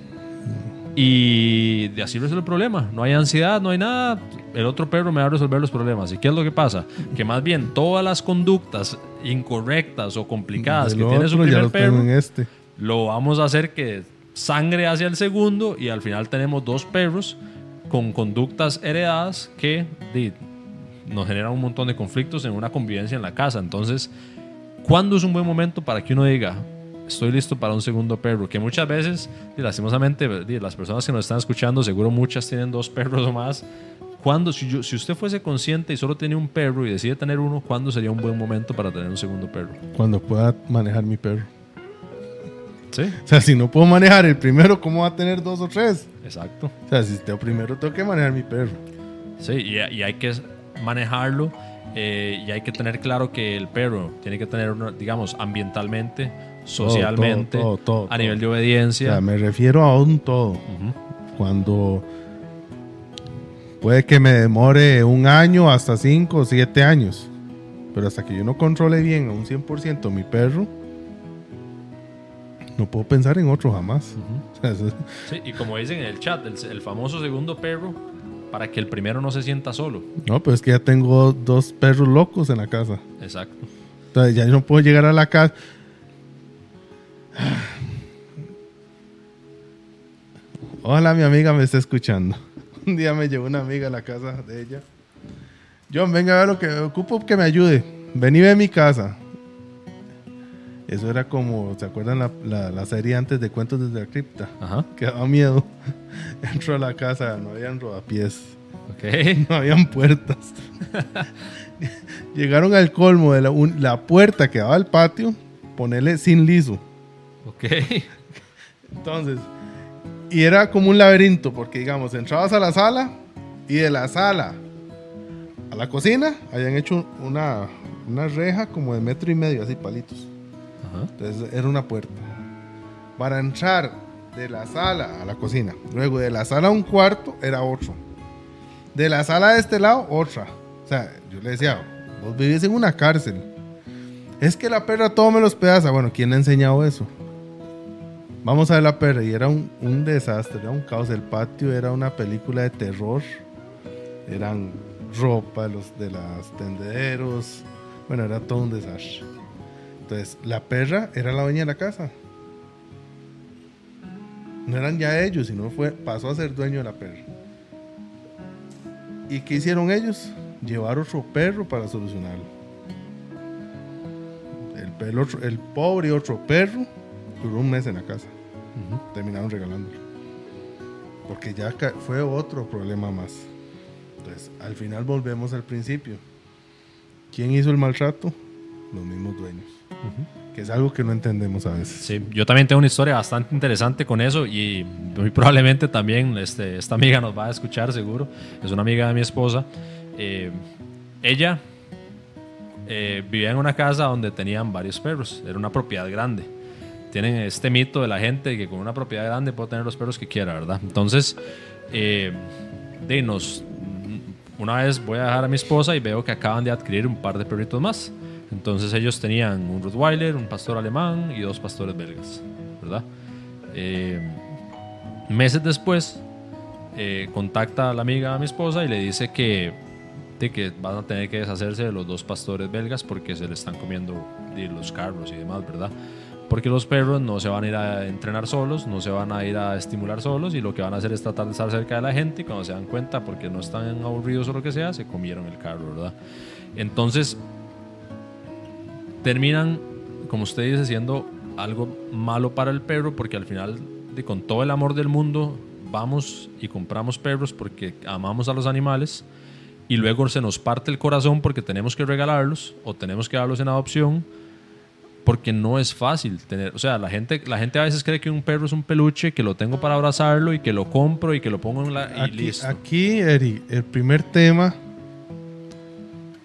y de así resuelve el problema. No hay ansiedad, no hay nada, el otro perro me va a resolver los problemas. ¿Y qué es lo que pasa? Que más bien todas las conductas incorrectas o complicadas Del que tiene su primer lo perro, en este. lo vamos a hacer que sangre hacia el segundo y al final tenemos dos perros con conductas heredadas que nos generan un montón de conflictos en una convivencia en la casa. Entonces, ¿cuándo es un buen momento para que uno diga, estoy listo para un segundo perro? Que muchas veces, di, lastimosamente, las personas que nos están escuchando, seguro muchas tienen dos perros o más. ¿Cuándo, si, yo- si usted fuese consciente y solo tiene un perro y decide tener uno, ¿cuándo sería un buen momento para tener un segundo perro? Cuando pueda manejar mi perro. Sí, O sea, si no puedo manejar el primero, ¿cómo va a tener dos o tres? exacto. O sea, si tengo primero, tengo que manejar mi perro. Sí, y, y hay que manejarlo eh, y hay que tener claro que el perro tiene que tener, digamos, ambientalmente, socialmente, todo, todo, a nivel de O obediencia. sea, me refiero a un todo. Ujú. Cuando puede que me demore un año hasta cinco o siete años. Pero hasta que yo no controle bien a un 100% mi perro, no puedo pensar en otro jamás. [laughs] O sea, eso- Sí, y como dicen en el chat, el, el famoso segundo perro, para que el primero no se sienta solo. no, pero es que ya tengo dos perros locos en la casa. Exacto. Entonces ya no puedo llegar a la casa. Ojalá mi amiga me esté escuchando. [laughs] Un día me llevó una amiga a la casa de ella. John, venga a ver lo que ocupo que me ayude. Ven y ve mi casa. Eso era como, ¿se acuerdan la, la- la serie antes de Cuentos desde la Cripta? Ajá. [laughs] Que daba miedo. [laughs] Entró a la casa, no habían rodapiés. Ok. [laughs] No habían puertas. Llegaron al colmo de la, un- la puerta que daba al patio, ponerle sin liso. Ok. Entonces, y era como un laberinto, porque digamos, entrabas a la sala y de la sala a la cocina habían hecho una, una reja como de metro y medio, así palitos. Entonces era una puerta. Para entrar de la sala a la cocina, luego de la sala a un cuarto era otro. De la sala de este lado, otra. O sea, yo le decía, vos vivís en una cárcel. Es que la perra todo me los pedaza. Bueno, ¿quién ha enseñado eso? Vamos a ver la perra y era un, desastre, era un caos. El patio era una película de terror. Eran ropa de los de los tendederos. Bueno, era todo un desastre. Entonces, la perra era la dueña de la casa. No eran ya ellos, sino fue, pasó a ser dueño de la perra. ¿Y qué hicieron ellos? Llevar otro perro para solucionarlo. El, otro- el pobre otro perro duró un mes en la casa. Terminaron regalándolo. Porque ya fue otro problema más. Entonces, al final volvemos al principio. ¿Quién hizo el maltrato? Los mismos dueños. Que es algo que no entendemos a veces. Sí, yo también tengo una historia bastante interesante con eso y muy [laughs] probablemente también este, esta amiga nos va a escuchar seguro. Es una amiga de mi esposa. Eh, ella eh, vivía en una casa donde tenían varios perros. Era una propiedad grande. Tienen este mito de la gente que con una propiedad grande puede tener los perros que quiera, ¿verdad? Entonces, eh, una vez voy a dejar a mi esposa y veo que acaban de adquirir un par de perritos más. Entonces ellos tenían un Rottweiler, un pastor alemán y dos pastores belgas, ¿verdad? Eh, meses después, eh, contacta a la amiga a mi esposa y le dice que, de que van a tener que deshacerse de los dos pastores belgas porque se le están comiendo los carros y demás, ¿verdad? Porque los perros no se van a ir a entrenar solos, no se van a ir a estimular solos y lo que van a hacer es tratar de estar cerca de la gente y cuando se dan cuenta, porque no están aburridos o lo que sea, se comieron el carro, ¿verdad? Entonces, terminan, como usted dice, siendo algo malo para el perro porque al final, de, con todo el amor del mundo, vamos y compramos perros porque amamos a los animales y luego se nos parte el corazón porque tenemos que regalarlos o tenemos que darlos en adopción porque no es fácil tener, o sea, la gente, la gente a veces cree que un perro es un peluche, que lo tengo para abrazarlo y que lo compro y que lo pongo en la y Aquí, listo. aquí, Eri, el primer tema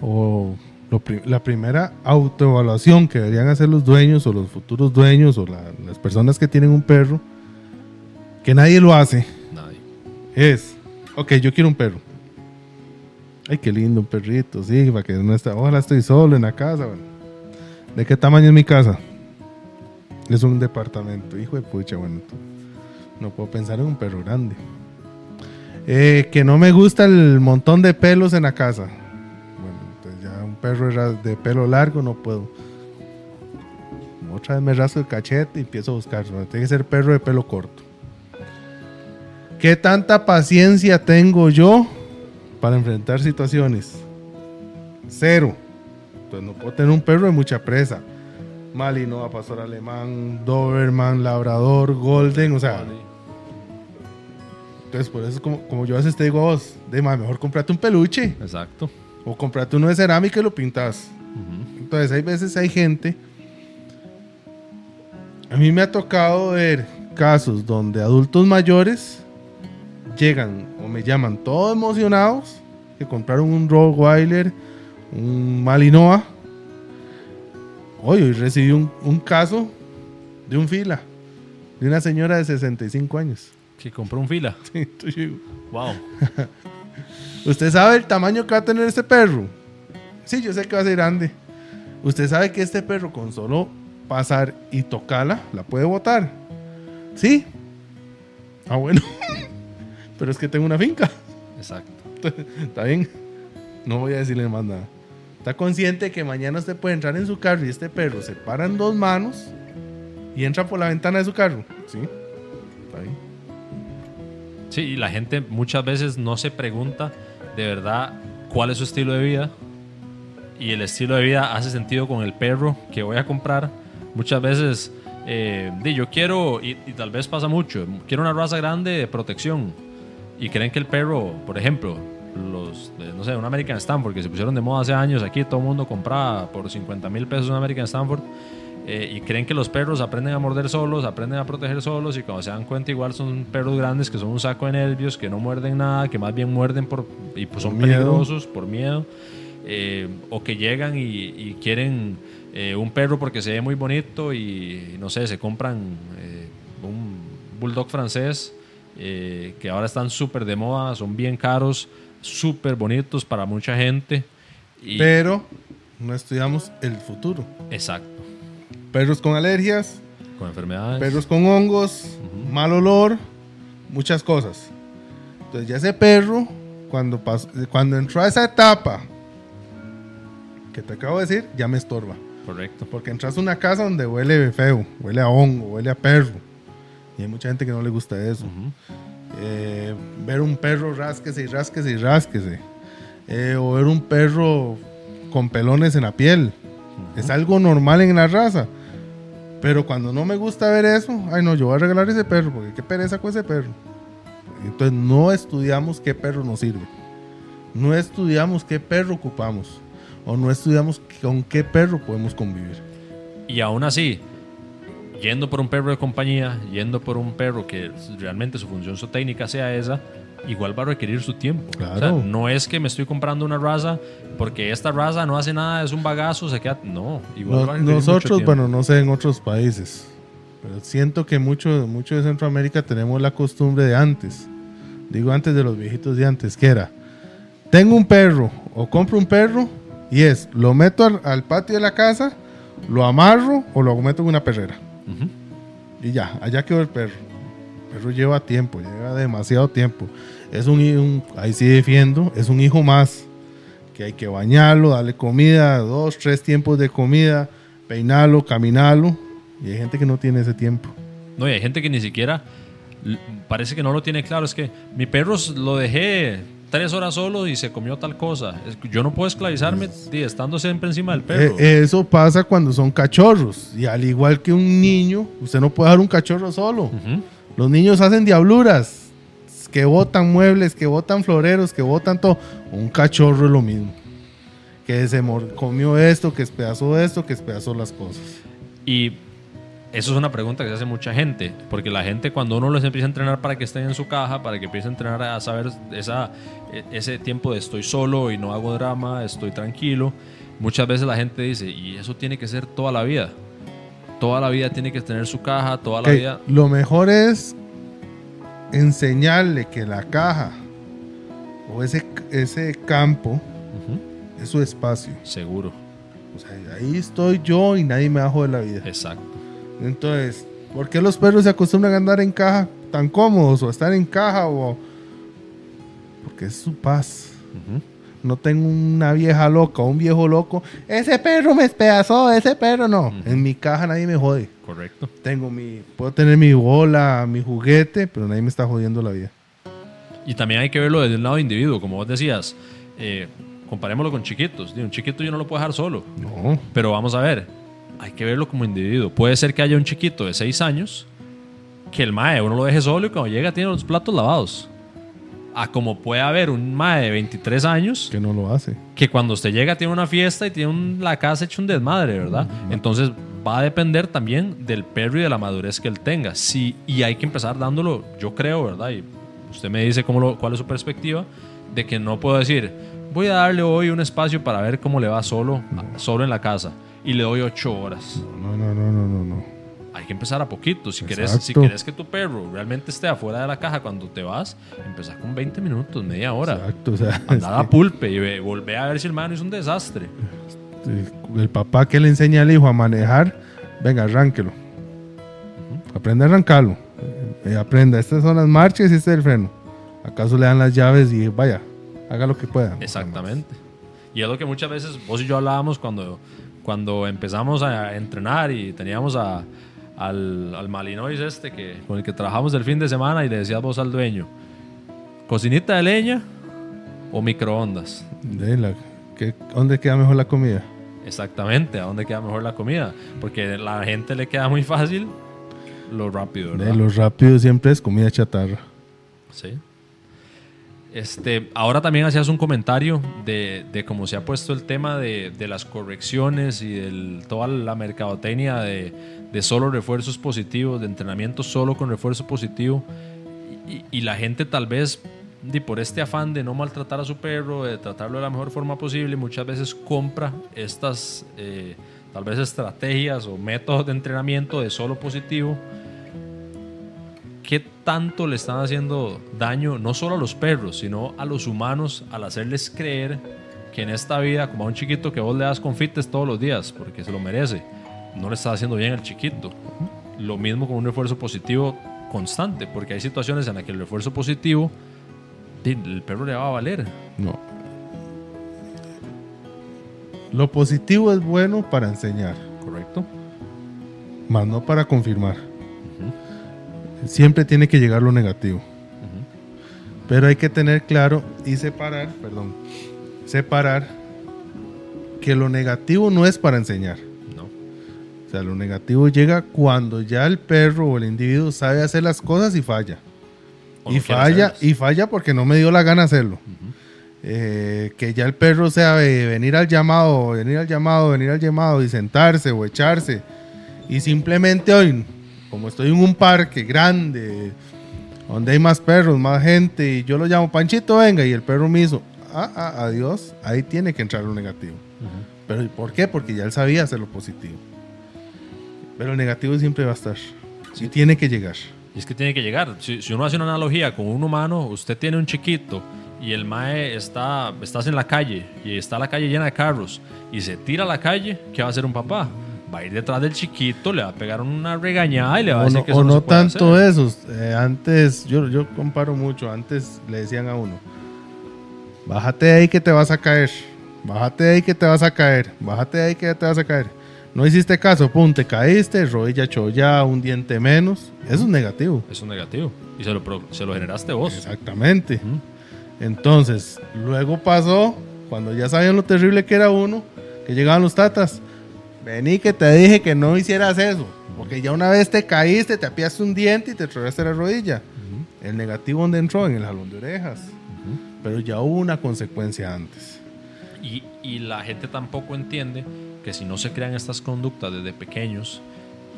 o pri- la primera autoevaluación que deberían hacer los dueños o los futuros dueños o la- las personas que tienen un perro, que nadie lo hace, Nadie. es Ok, yo quiero un perro. Ay, qué lindo un perrito, sí, para que no esté. Ojalá estoy solo en la casa. bueno. ¿De qué tamaño es mi casa? Es un departamento. Hijo de pucha, bueno. No puedo pensar en un perro grande. Eh, que no me gusta el montón de pelos en la casa. Perro era de pelo largo no puedo. Otra vez me rasgo el cachete y empiezo a buscar. Tiene que ser perro de pelo corto. ¿Qué tanta paciencia tengo yo para enfrentar situaciones? Cero. Entonces no puedo tener un perro de mucha presa. Malinois, pastor alemán, Doberman, labrador, golden, o sea. Entonces por eso es como, como yo a veces te digo a vos, de "Ma, mejor comprate un peluche Exacto. O comprate uno de cerámica y lo pintas. Entonces hay veces hay gente. A mí me ha tocado ver casos donde adultos mayores llegan o me llaman todos emocionados que compraron un Rottweiler, un Malinois. Hoy, hoy recibí un, un caso de un fila, de una señora de 65 años. Que compró un fila. [laughs] Yo digo, Wow. [laughs] ¿Usted sabe el tamaño que va a tener este perro? Sí, yo sé que va a ser grande. ¿Usted sabe que este perro con solo pasar y tocarla, la puede botar? Sí. Ah, bueno. [laughs] Pero es que tengo una finca. Exacto. [laughs] Está bien. No voy a decirle más nada. Está consciente que mañana usted puede entrar en su carro y este perro se para en dos manos y entra por la ventana de su carro. Sí. Está bien. Sí, y la gente muchas veces no se pregunta de verdad cuál es su estilo de vida y el estilo de vida hace sentido con el perro que voy a comprar. Muchas veces, eh, yo quiero, y, tal vez pasa mucho, quiero una raza grande de protección y creen que el perro, por ejemplo, los, no sé, un American Stanford que se pusieron de moda hace años, aquí todo el mundo compraba por 50 mil pesos un American Stanford. Eh, y creen que los perros aprenden a morder solos, aprenden a proteger solos y cuando se dan cuenta igual son perros grandes que son un saco de nervios, que no muerden nada, que más bien muerden por, y pues son miedo. peligrosos por miedo, eh, o que llegan y, y quieren eh, un perro porque se ve muy bonito y no sé, se compran un bulldog francés que ahora están súper de moda, son bien caros, súper bonitos para mucha gente. Y, Pero no estudiamos el futuro. exacto, Perros con alergias, con enfermedades. perros con hongos, mal olor, muchas cosas. Entonces ya ese perro, cuando, pas- cuando entró a esa etapa que te acabo de decir, ya me estorba. Correcto. Porque entras a una casa donde huele feo, huele a hongo, huele a perro. Y hay mucha gente que no le gusta eso. Ujú. Eh, ver un perro rásquese y rásquese y rásquese. Eh, o ver un perro con pelones en la piel. Es algo normal en la raza. Pero cuando no me gusta ver eso, ay no, yo voy a regalar ese perro, porque qué pereza con ese perro. Entonces no estudiamos qué perro nos sirve. No estudiamos qué perro ocupamos. O no estudiamos con qué perro podemos convivir. Y aún así, yendo por un perro de compañía, yendo por un perro que realmente su función su técnica sea esa, igual va a requerir su tiempo. Claro. O sea, no es que me estoy comprando una raza porque esta raza no hace nada, es un bagazo, se queda. No, igual Nos- va a mucho nosotros, bueno, no sé en otros países, pero siento que mucho, mucho de Centroamérica tenemos la costumbre de antes. Digo antes de los viejitos de antes, que era, tengo un perro o compro un perro y es, lo meto al, al patio de la casa, lo amarro o lo meto en una perrera. Y ya, allá quedó el perro. Perro lleva tiempo, lleva demasiado tiempo. Es un, un- ahí sí defiendo, es un hijo más. Que hay que bañarlo, darle comida, dos, tres tiempos de comida, peinarlo, caminarlo. Y hay gente que no tiene ese tiempo. No, y hay gente que ni siquiera parece que no lo tiene claro. Es que mi perro lo dejé tres horas solo y se comió tal cosa. Yo no puedo esclavizarme estando siempre encima del perro. Eh, eso pasa cuando son cachorros. Y al igual que un niño, usted no puede dejar un cachorro solo. Ujú. Los niños hacen diabluras, que botan muebles, que botan floreros, que botan todo. Un cachorro es lo mismo. Que se comió esto, que despedazó esto, que despedazó las cosas. Y eso es una pregunta que se hace mucha gente, porque la gente cuando uno les empieza a entrenar para que estén en su caja, para que empiecen a entrenar a saber e- ese tiempo de estoy solo y no hago drama, estoy tranquilo, muchas veces la gente dice, y eso tiene que ser toda la vida. Toda la vida tiene que tener su caja, toda la vida... Lo mejor es enseñarle que la caja o ese, ese campo es su espacio. Seguro. O sea, ahí estoy yo y nadie me bajo de la vida. Exacto. Entonces, ¿por qué los perros se acostumbran a andar en caja tan cómodos o a estar en caja o porque es su paz? No tengo una vieja loca o un viejo loco. Ese perro me despedazó, ese perro no. En mi caja nadie me jode. Correcto. Tengo mi, puedo tener mi bola, mi juguete, pero nadie me está jodiendo la vida. Y también hay que verlo desde un lado individuo, como vos decías. eh, comparémoslo con chiquitos. Un chiquito yo no lo puedo dejar solo. No. Pero vamos a ver, hay que verlo como individuo. Puede ser que haya un chiquito de 6 años que el mae uno lo deje solo y cuando llega tiene los platos lavados. A como puede haber un mae de 23 años Que no lo hace. que cuando usted llega tiene una fiesta y tiene un- la casa hecha un desmadre, ¿verdad? Entonces va a depender también del perro y de la madurez que él tenga. Sí, y hay que empezar dándolo, yo creo, ¿verdad? Y usted me dice cómo lo- cuál es su perspectiva, de que no puedo decir, voy a darle hoy un espacio para ver cómo le va solo, solo en la casa, y le doy ocho horas. No, no, no, no, no, no. Hay que empezar a poquito. Si querés, si querés que tu perro realmente esté afuera de la caja cuando te vas, empezar con 20 minutos, media hora. Exacto, o sea, Andar a pulpe y ve- volver a ver si el mano es un desastre. el papá que le enseña al hijo a manejar, venga, arránquelo. Aprende a arrancarlo. Eh, aprenda, estas son las marchas y este es el freno. ¿Acaso le dan las llaves y vaya, haga lo que pueda? Exactamente. Y es lo que muchas veces vos y yo hablábamos cuando, cuando empezamos a entrenar y teníamos a- al, al Malinois este que, con el que trabajamos el fin de semana y le decías vos al dueño, cocinita de leña o microondas. De la- ¿qué- ¿Dónde queda mejor la comida? Exactamente, a dónde queda mejor la comida. Porque a la gente le queda muy fácil lo rápido, ¿verdad? De los rápidos siempre es comida chatarra. Sí. Este, ahora también hacías un comentario de, de cómo se ha puesto el tema de, de las correcciones y de toda la mercadotecnia de, de solo refuerzos positivos, de entrenamiento solo con refuerzo positivo. Y, y la gente tal vez, di, por este afán de no maltratar a su perro, de tratarlo de la mejor forma posible, muchas veces compra estas eh, tal vez estrategias o métodos de entrenamiento de solo positivo ¿qué tanto le están haciendo daño no solo a los perros, sino a los humanos al hacerles creer que en esta vida, como a un chiquito que vos le das confites todos los días, porque se lo merece, no le está haciendo bien al chiquito? Lo mismo con un refuerzo positivo constante, porque hay situaciones en las que el refuerzo positivo, el perro le va a valer. No. Lo positivo es bueno para enseñar, ¿Correcto? más no para confirmar. Siempre tiene que llegar lo negativo. Pero hay que tener claro y separar, perdón, separar que lo negativo no es para enseñar. O sea, lo negativo llega cuando ya el perro o el individuo sabe hacer las cosas y falla. O y no falla, hacerlas. y falla porque no me dio la gana hacerlo. Eh, que ya el perro sea de venir al llamado, venir al llamado, venir al llamado y sentarse o echarse. Y simplemente hoy, como estoy en un parque grande, donde hay más perros, más gente, y yo lo llamo Panchito, venga, y el perro me hizo, ah, ah, adiós, ahí tiene que entrar lo negativo. Pero ¿y ¿por qué? Porque ya él sabía hacer lo positivo. Pero el negativo siempre va a estar. Y tiene que llegar. Y es que tiene que llegar. Si, si uno hace una analogía con un humano, usted tiene un chiquito y el mae está, estás en la calle y está la calle llena de carros y se tira a la calle, ¿qué va a hacer un papá? Va a ir detrás del chiquito, le va a pegar una regañada y le va a decir no, que eso o no, no se puede tanto hacer. eso. eh, antes, yo, yo comparo mucho. Antes le decían a uno: Bájate de ahí que te vas a caer. Bájate de ahí que te vas a caer. Bájate de ahí que te vas a caer. No hiciste caso, pum, te caíste, rodilla chollada, un diente menos. Eso es negativo. Eso es negativo. Y se lo, pro- se lo generaste vos. Exactamente. Entonces, luego pasó, cuando ya sabían lo terrible que era uno, que llegaban los tatas. Vení que te dije que no hicieras eso. Porque ya una vez te caíste, te apiaste un diente y te trozaste la rodilla. El negativo donde entró, en el jalón de orejas. Pero ya hubo una consecuencia antes. Y, y la gente tampoco entiende que si no se crean estas conductas desde pequeños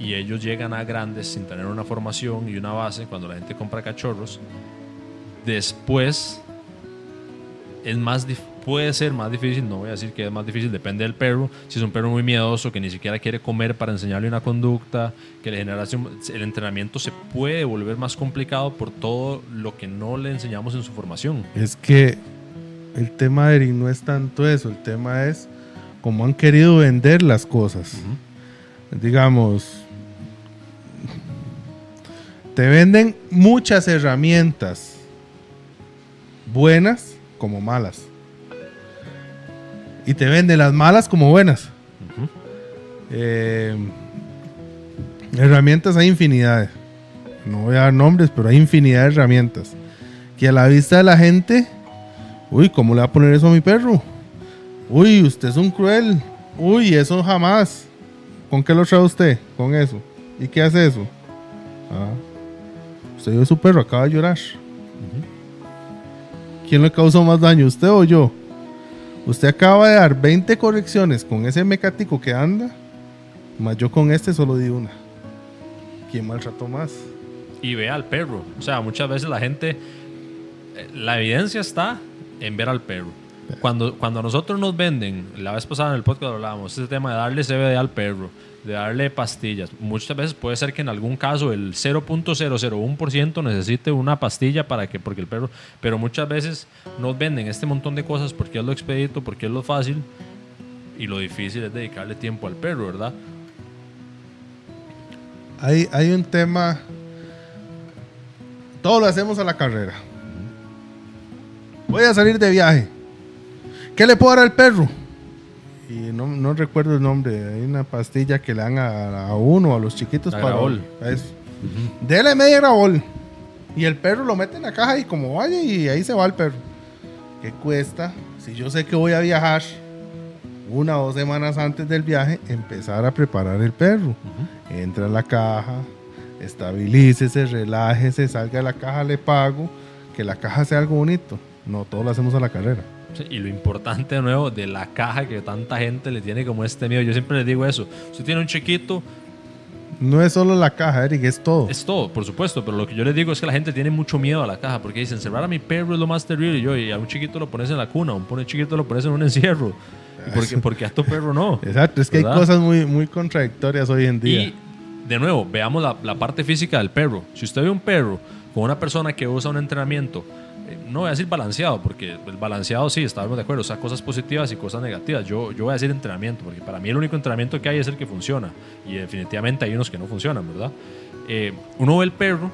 y ellos llegan a grandes sin tener una formación y una base, cuando la gente compra cachorros, después es más puede ser más difícil, no voy a decir que es más difícil, depende del perro. Si es un perro muy miedoso que ni siquiera quiere comer para enseñarle una conducta, que le genera el entrenamiento se puede volver más complicado por todo lo que no le enseñamos en su formación. Es que el tema de Eric no es tanto eso, el tema es cómo han querido vender las cosas. Digamos, te venden muchas herramientas, buenas como malas. Y te venden las malas como buenas. Eh, herramientas hay infinidades. No voy a dar nombres, pero hay infinidad de herramientas. Que a la vista de la gente, uy, ¿cómo le va a poner eso a mi perro? Uy, usted es un cruel. Uy, eso jamás. ¿Con qué lo trae usted? Con eso. ¿Y qué hace eso? Ah. Usted vio su perro, acaba de llorar. ¿Quién le causó más daño, usted o yo? Usted acaba de dar 20 correcciones con ese mecático que anda, más yo con este solo di una. ¿Quién maltrató más? Y ve al perro. O sea, muchas veces la gente, eh, la evidencia está en ver al perro. Cuando, cuando a nosotros nos venden, la vez pasada en el podcast hablábamos, ese tema de darle CBD al perro, de darle pastillas. Muchas veces puede ser que en algún caso el 0.001% necesite una pastilla para que, porque el perro, pero muchas veces nos venden este montón de cosas porque es lo expedito, porque es lo fácil y lo difícil es dedicarle tiempo al perro, ¿verdad? Hay, hay un tema, todo lo hacemos a la carrera. Voy a salir de viaje. ¿Qué le puedo dar al perro? y no, no, recuerdo el nombre, hay una pastilla que le dan a, a uno, a los chiquitos para Grabol. eso. Dele media grabol. Y el perro lo mete en la caja y como vaya y ahí se va el perro. ¿Qué cuesta? Si yo sé que voy a viajar una o dos semanas antes del viaje, empezar a preparar el perro. Entra a la caja, estabilícese, relájese, salga de la caja, le pago, que la caja sea algo bonito. No, todo lo hacemos a la carrera. Sí, Y lo importante de nuevo de la caja que tanta gente le tiene como este miedo. Yo siempre les digo eso. Usted tiene un chiquito, No es solo la caja, Eric, es todo. es todo, por supuesto. Pero lo que yo les digo es que la gente tiene mucho miedo a la caja porque dicen, cerrar a mi perro es lo más terrible. Y yo, y a un chiquito lo pones en la cuna, a un chiquito lo pones en un encierro. ¿Y por qué? Porque a tu perro no. Exacto, es que hay ¿Verdad? cosas muy, muy contradictorias hoy en día. Y de nuevo, veamos la, la parte física del perro. Si usted ve un perro con una persona que usa un entrenamiento, no voy a decir balanceado, porque el balanceado sí, estamos de acuerdo, o sea, cosas positivas y cosas negativas. Yo, yo voy a decir entrenamiento, porque para mí el único entrenamiento que hay es el que funciona. Y definitivamente hay unos que no funcionan, ¿verdad? Eh, uno ve el perro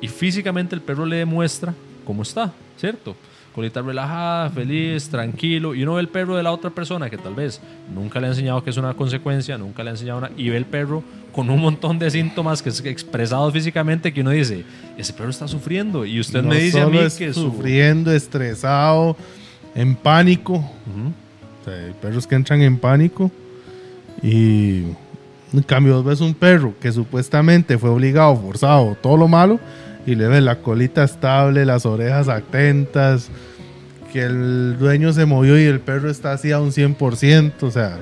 y físicamente el perro le demuestra cómo está, ¿cierto? Colita relajada, feliz, tranquilo. Y uno ve el perro de la otra persona que tal vez nunca le ha enseñado que es una consecuencia, nunca le ha enseñado una. Y ve el perro con un montón de síntomas que es expresados físicamente que uno dice, ese perro está sufriendo. Y usted No me dice a mí es que su- sufriendo, estresado, en pánico. O sea, hay perros que entran en pánico y en cambio ves un perro que supuestamente fue obligado, forzado, todo lo malo y le ves la colita estable, las orejas atentas, que el dueño se movió y el perro está así a un 100%, o sea,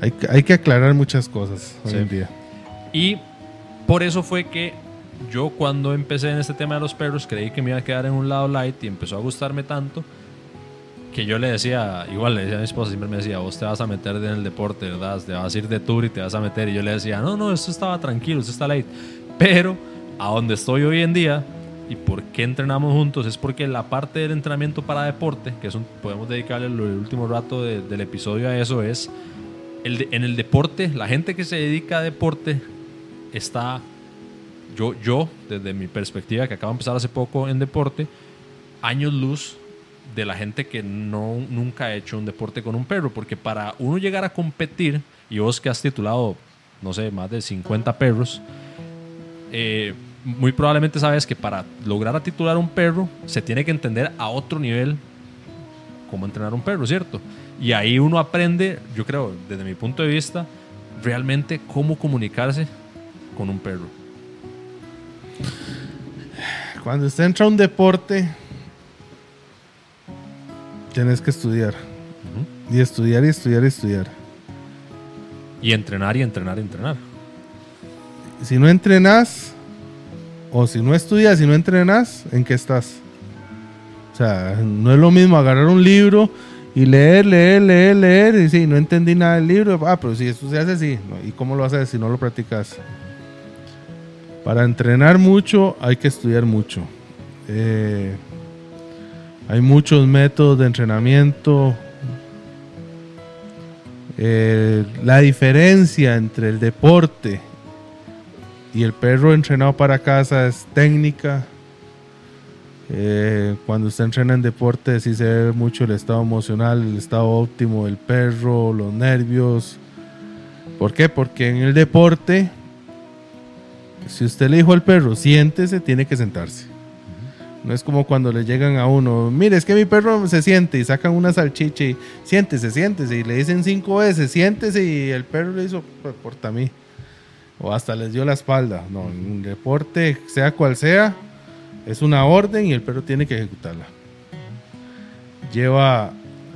hay, hay que aclarar muchas cosas hoy Sí. en día. Y por eso fue que yo cuando empecé en este tema de los perros creí que me iba a quedar en un lado light y empezó a gustarme tanto que yo le decía, igual le decía a mi esposa, siempre me decía, vos te vas a meter en el deporte, ¿verdad? Te vas a ir de tour y te vas a meter. Y yo le decía, no, no, esto estaba tranquilo, esto está light. Pero a donde estoy hoy en día y por qué entrenamos juntos es porque la parte del entrenamiento para deporte, que es un- podemos dedicarle el último rato de- del episodio a eso, es el de- en el deporte, la gente que se dedica a deporte está, yo, yo, desde mi perspectiva, que acabo de empezar hace poco en deporte, años luz de la gente que no, nunca ha hecho un deporte con un perro, porque para uno llegar a competir, y vos que has titulado, no sé, más de 50 perros, eh, muy probablemente sabes que para lograr a titular un perro se tiene que entender a otro nivel cómo entrenar un perro, ¿cierto? Y ahí uno aprende, yo creo, desde mi punto de vista, realmente cómo comunicarse con un perro. Cuando usted entra a un deporte, tienes que estudiar. Y estudiar y estudiar y estudiar. Y entrenar y entrenar y entrenar. Si no entrenas, o si no estudias y no entrenas, ¿en qué estás? O sea, no es lo mismo agarrar un libro y leer, leer, leer, leer. Y sí, no entendí nada del libro. Ah, pero si esto se hace. ¿no? ¿Y cómo lo haces si no lo practicas? Para entrenar mucho hay que estudiar mucho. Eh, Hay muchos métodos de entrenamiento. Eh, la diferencia entre el deporte y el perro entrenado para casa es técnica. Eh, cuando usted entrena en deporte, sí se ve mucho el estado emocional, el estado óptimo del perro, los nervios. ¿Por qué? Porque en el deporte, si usted le dijo al perro, siéntese, tiene que sentarse. No es como cuando le llegan a uno, mire, es que mi perro se siente y sacan una salchicha y siéntese, siéntese. Y le dicen cinco veces, siéntese y el perro le hizo, pues, porta a mí. O hasta les dio la espalda. No, un deporte, sea cual sea, es una orden y el perro tiene que ejecutarla. Lleva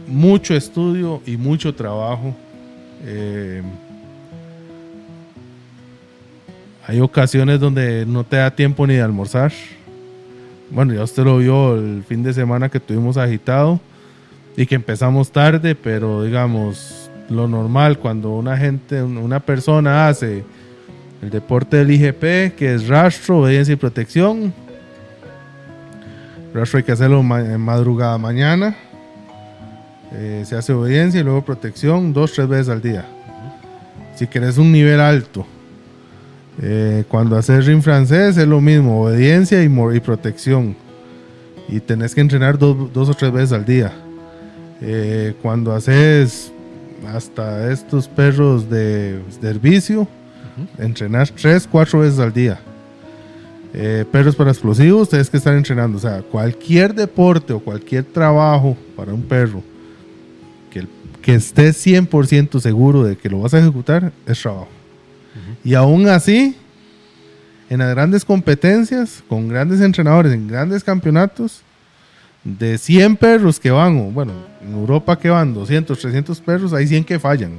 mucho estudio y mucho trabajo. Eh, hay ocasiones donde no te da tiempo ni de almorzar. Bueno, ya usted lo vio el fin de semana que tuvimos agitado y que empezamos tarde, pero digamos, lo normal cuando una gente, una persona hace el deporte del IGP, que es rastro, obediencia y protección. Rastro hay que hacerlo en madrugada mañana. Eh, se hace obediencia y luego protección dos, tres veces al día. Si querés un nivel alto. Eh, cuando haces ring francés es lo mismo, obediencia y, y protección. Y tenés que entrenar dos, o tres veces al día. Eh, cuando haces hasta estos perros de servicio, entrenar tres, cuatro veces al día. Eh, perros para explosivos, tienes que estar entrenando. O sea, cualquier deporte o cualquier trabajo para un perro que, que estés 100% seguro de que lo vas a ejecutar es trabajo. Y aún así, en las grandes competencias, con grandes entrenadores, en grandes campeonatos, de 100 perros que van, bueno, en Europa que van 200, 300 perros, hay 100 que fallan.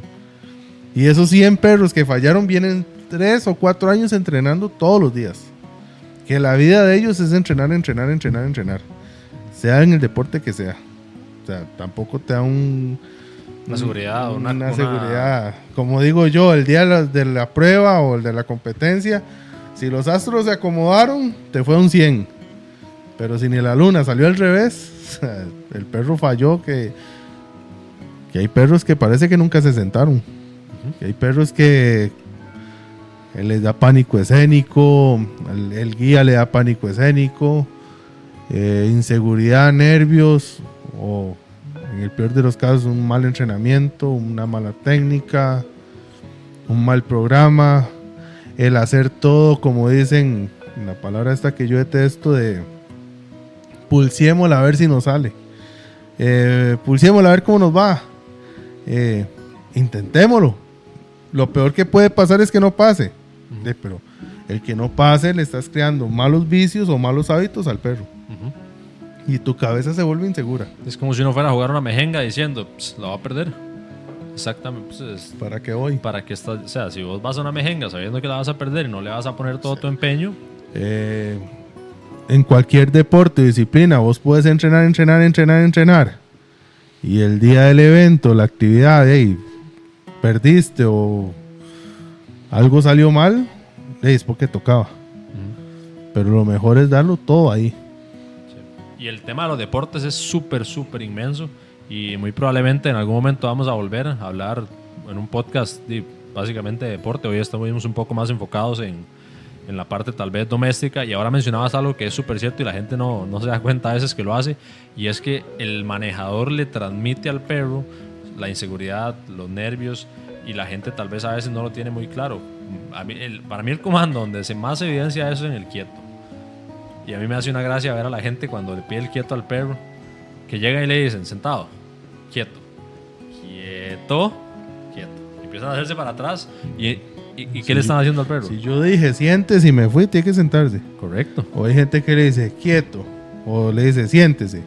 Y esos 100 perros que fallaron vienen 3 o 4 años entrenando todos los días. Que la vida de ellos es entrenar, entrenar, entrenar, entrenar. Sea en el deporte que sea. O sea, tampoco te da un una seguridad. Una, una, seguridad. Como digo yo, el día de la, prueba o el de la competencia, si los astros se acomodaron, te fue un 100. Pero si ni la luna salió al revés, [laughs] el perro falló que, que hay perros que parece que nunca se sentaron. Hay perros que les da pánico escénico, el, guía le da pánico escénico, eh, inseguridad, nervios o en el peor de los casos, un mal entrenamiento, una mala técnica, un mal programa, el hacer todo, como dicen, la palabra esta que yo detesto, de pulsiémosla a ver si nos sale. Eh, pulsiémosla a ver cómo nos va. Eh, intentémoslo. Lo peor que puede pasar es que no pase. pero el que no pase le estás creando malos vicios o malos hábitos al perro y tu cabeza se vuelve insegura. Es como si uno fuera a jugar una mejenga diciendo, la va a perder. Exactamente. Pues ¿Para qué voy? Para que o sea, si vos vas a una mejenga sabiendo que la vas a perder y no le vas a poner todo tu empeño. Eh, en cualquier deporte o disciplina, vos puedes entrenar, entrenar, entrenar, entrenar. Y el día del evento, la actividad, hey, perdiste o algo salió mal, es porque tocaba. Pero lo mejor es darlo todo ahí. Y el tema de los deportes es súper, súper inmenso y muy probablemente en algún momento vamos a volver a hablar en un podcast de, básicamente de deporte. Hoy estamos un poco más enfocados en, en la parte tal vez doméstica y ahora mencionabas algo que es súper cierto y la gente no, no se da cuenta a veces que lo hace y es que el manejador le transmite al perro la inseguridad, los nervios y la gente tal vez a veces no lo tiene muy claro. para mí el comando donde se más evidencia eso es en el quieto y a mí me hace una gracia ver a la gente cuando le pide el quieto al perro, que llega y le dicen, sentado, quieto, quieto, quieto. Y empiezan a hacerse para atrás. ¿Y, y, qué le están haciendo al perro? Si yo dije, siéntese y me fui, tiene que sentarse. Correcto. O hay gente que le dice, quieto, o le dice, siéntese.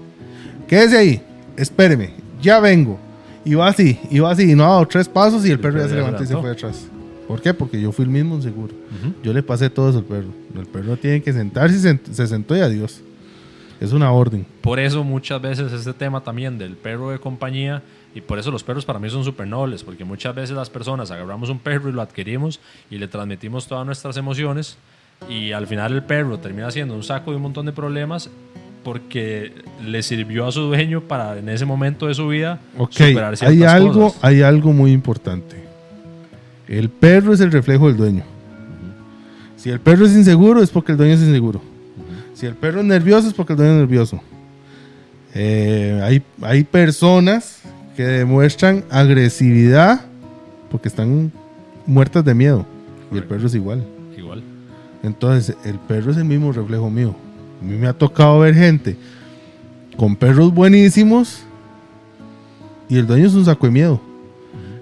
Quédese ahí, espéreme, ya vengo. Va así, va así, y no ha dado tres pasos y el, perro ya se levantó y se fue atrás. ¿Por qué? Porque yo fui el mismo seguro. Yo le pasé todo eso al perro. El perro tiene que sentarse y se, sentó y adiós. Es una orden. Por eso muchas veces este tema también del perro de compañía y por eso los perros para mí son súper nobles, porque muchas veces las personas agarramos un perro y lo adquirimos y le transmitimos todas nuestras emociones y al final el perro termina siendo un saco de un montón de problemas porque le sirvió a su dueño para en ese momento de su vida Ok, superar ciertas hay algo, cosas. hay algo muy importante. El perro es el reflejo del dueño. Si el perro es inseguro es porque el dueño es inseguro. Si el perro es nervioso es porque el dueño es nervioso. Eh, hay, hay personas que demuestran agresividad porque están muertas de miedo. Y el perro es igual. Igual. Entonces, el perro es el mismo reflejo mío. A mí me ha tocado ver gente con perros buenísimos y el dueño es un saco de miedo.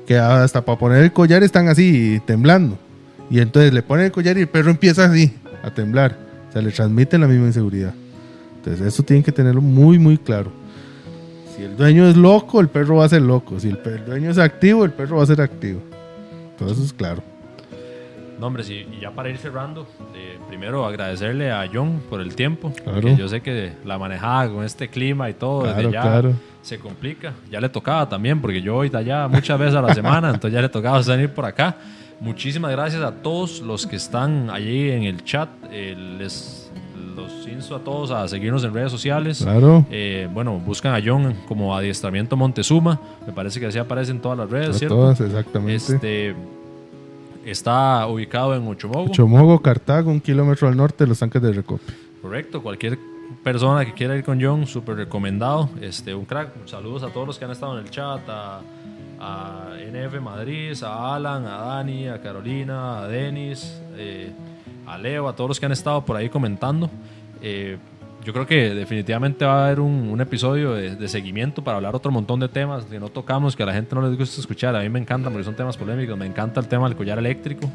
Que hasta para poner el collar están así temblando. Y entonces le ponen el collar y el perro empieza así a temblar. O sea, le transmiten la misma inseguridad. Entonces, eso tienen que tenerlo muy, muy claro. Si el dueño es loco, el perro va a ser loco. Si el, el dueño es activo, el perro va a ser activo. Todo eso es claro. No, hombre, sí, y ya para ir cerrando, eh, primero agradecerle a John por el tiempo, Claro. porque yo sé que la manejada con este clima y todo, Claro, desde ya claro. se complica. Ya le tocaba también, porque yo voy de allá muchas veces a la semana, [laughs] entonces ya le tocaba venir por acá. Muchísimas gracias a todos los que están allí en el chat. eh, les los insto a todos a seguirnos en redes sociales. Claro. Eh, bueno, buscan a John como Adiestramiento Montezuma. Me parece que así aparece en todas las redes, A ¿cierto? todas, exactamente. Este, está ubicado en Ochomogo. Chomogo, Cartago, un kilómetro al norte de los tanques de Recope. Correcto, cualquier persona que quiera ir con John, súper recomendado. Este, un crack. Saludos a todos los que han estado en el chat, a, a NF Madrid, a Alan, a Dani, a Carolina, a Denis, eh, a Leo, a todos los que han estado por ahí comentando. Eh, yo creo que definitivamente va a haber un, episodio de, seguimiento para hablar otro montón de temas que no tocamos, que a la gente no les gusta escuchar. A mí me encantan porque son temas polémicos. Me encanta el tema del collar eléctrico.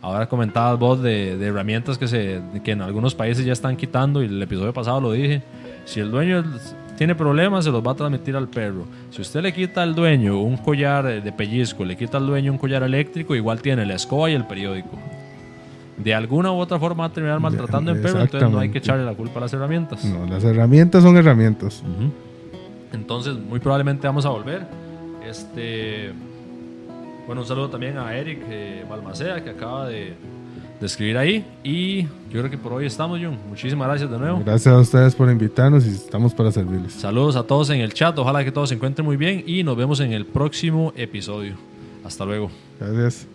Ahora comentabas vos de, de herramientas que, se, que en algunos países ya están quitando y el episodio pasado lo dije. Si el dueño tiene problemas, se los va a transmitir al perro. Si usted le quita al dueño un collar de pellizco, le quita al dueño un collar eléctrico, igual tiene la escoba y el periódico. De alguna u otra forma va a terminar maltratando al perro, entonces no hay que echarle la culpa a las herramientas. No, las herramientas son herramientas. Entonces, muy probablemente vamos a volver. Este, bueno, un saludo también a Eric eh, Balmaceda, que acaba de, de escribir ahí. Y yo creo que por hoy estamos, John. Muchísimas gracias de nuevo. Gracias a ustedes por invitarnos y estamos para servirles. Saludos a todos en el chat. Ojalá que todos se encuentren muy bien y nos vemos en el próximo episodio. Hasta luego. Gracias.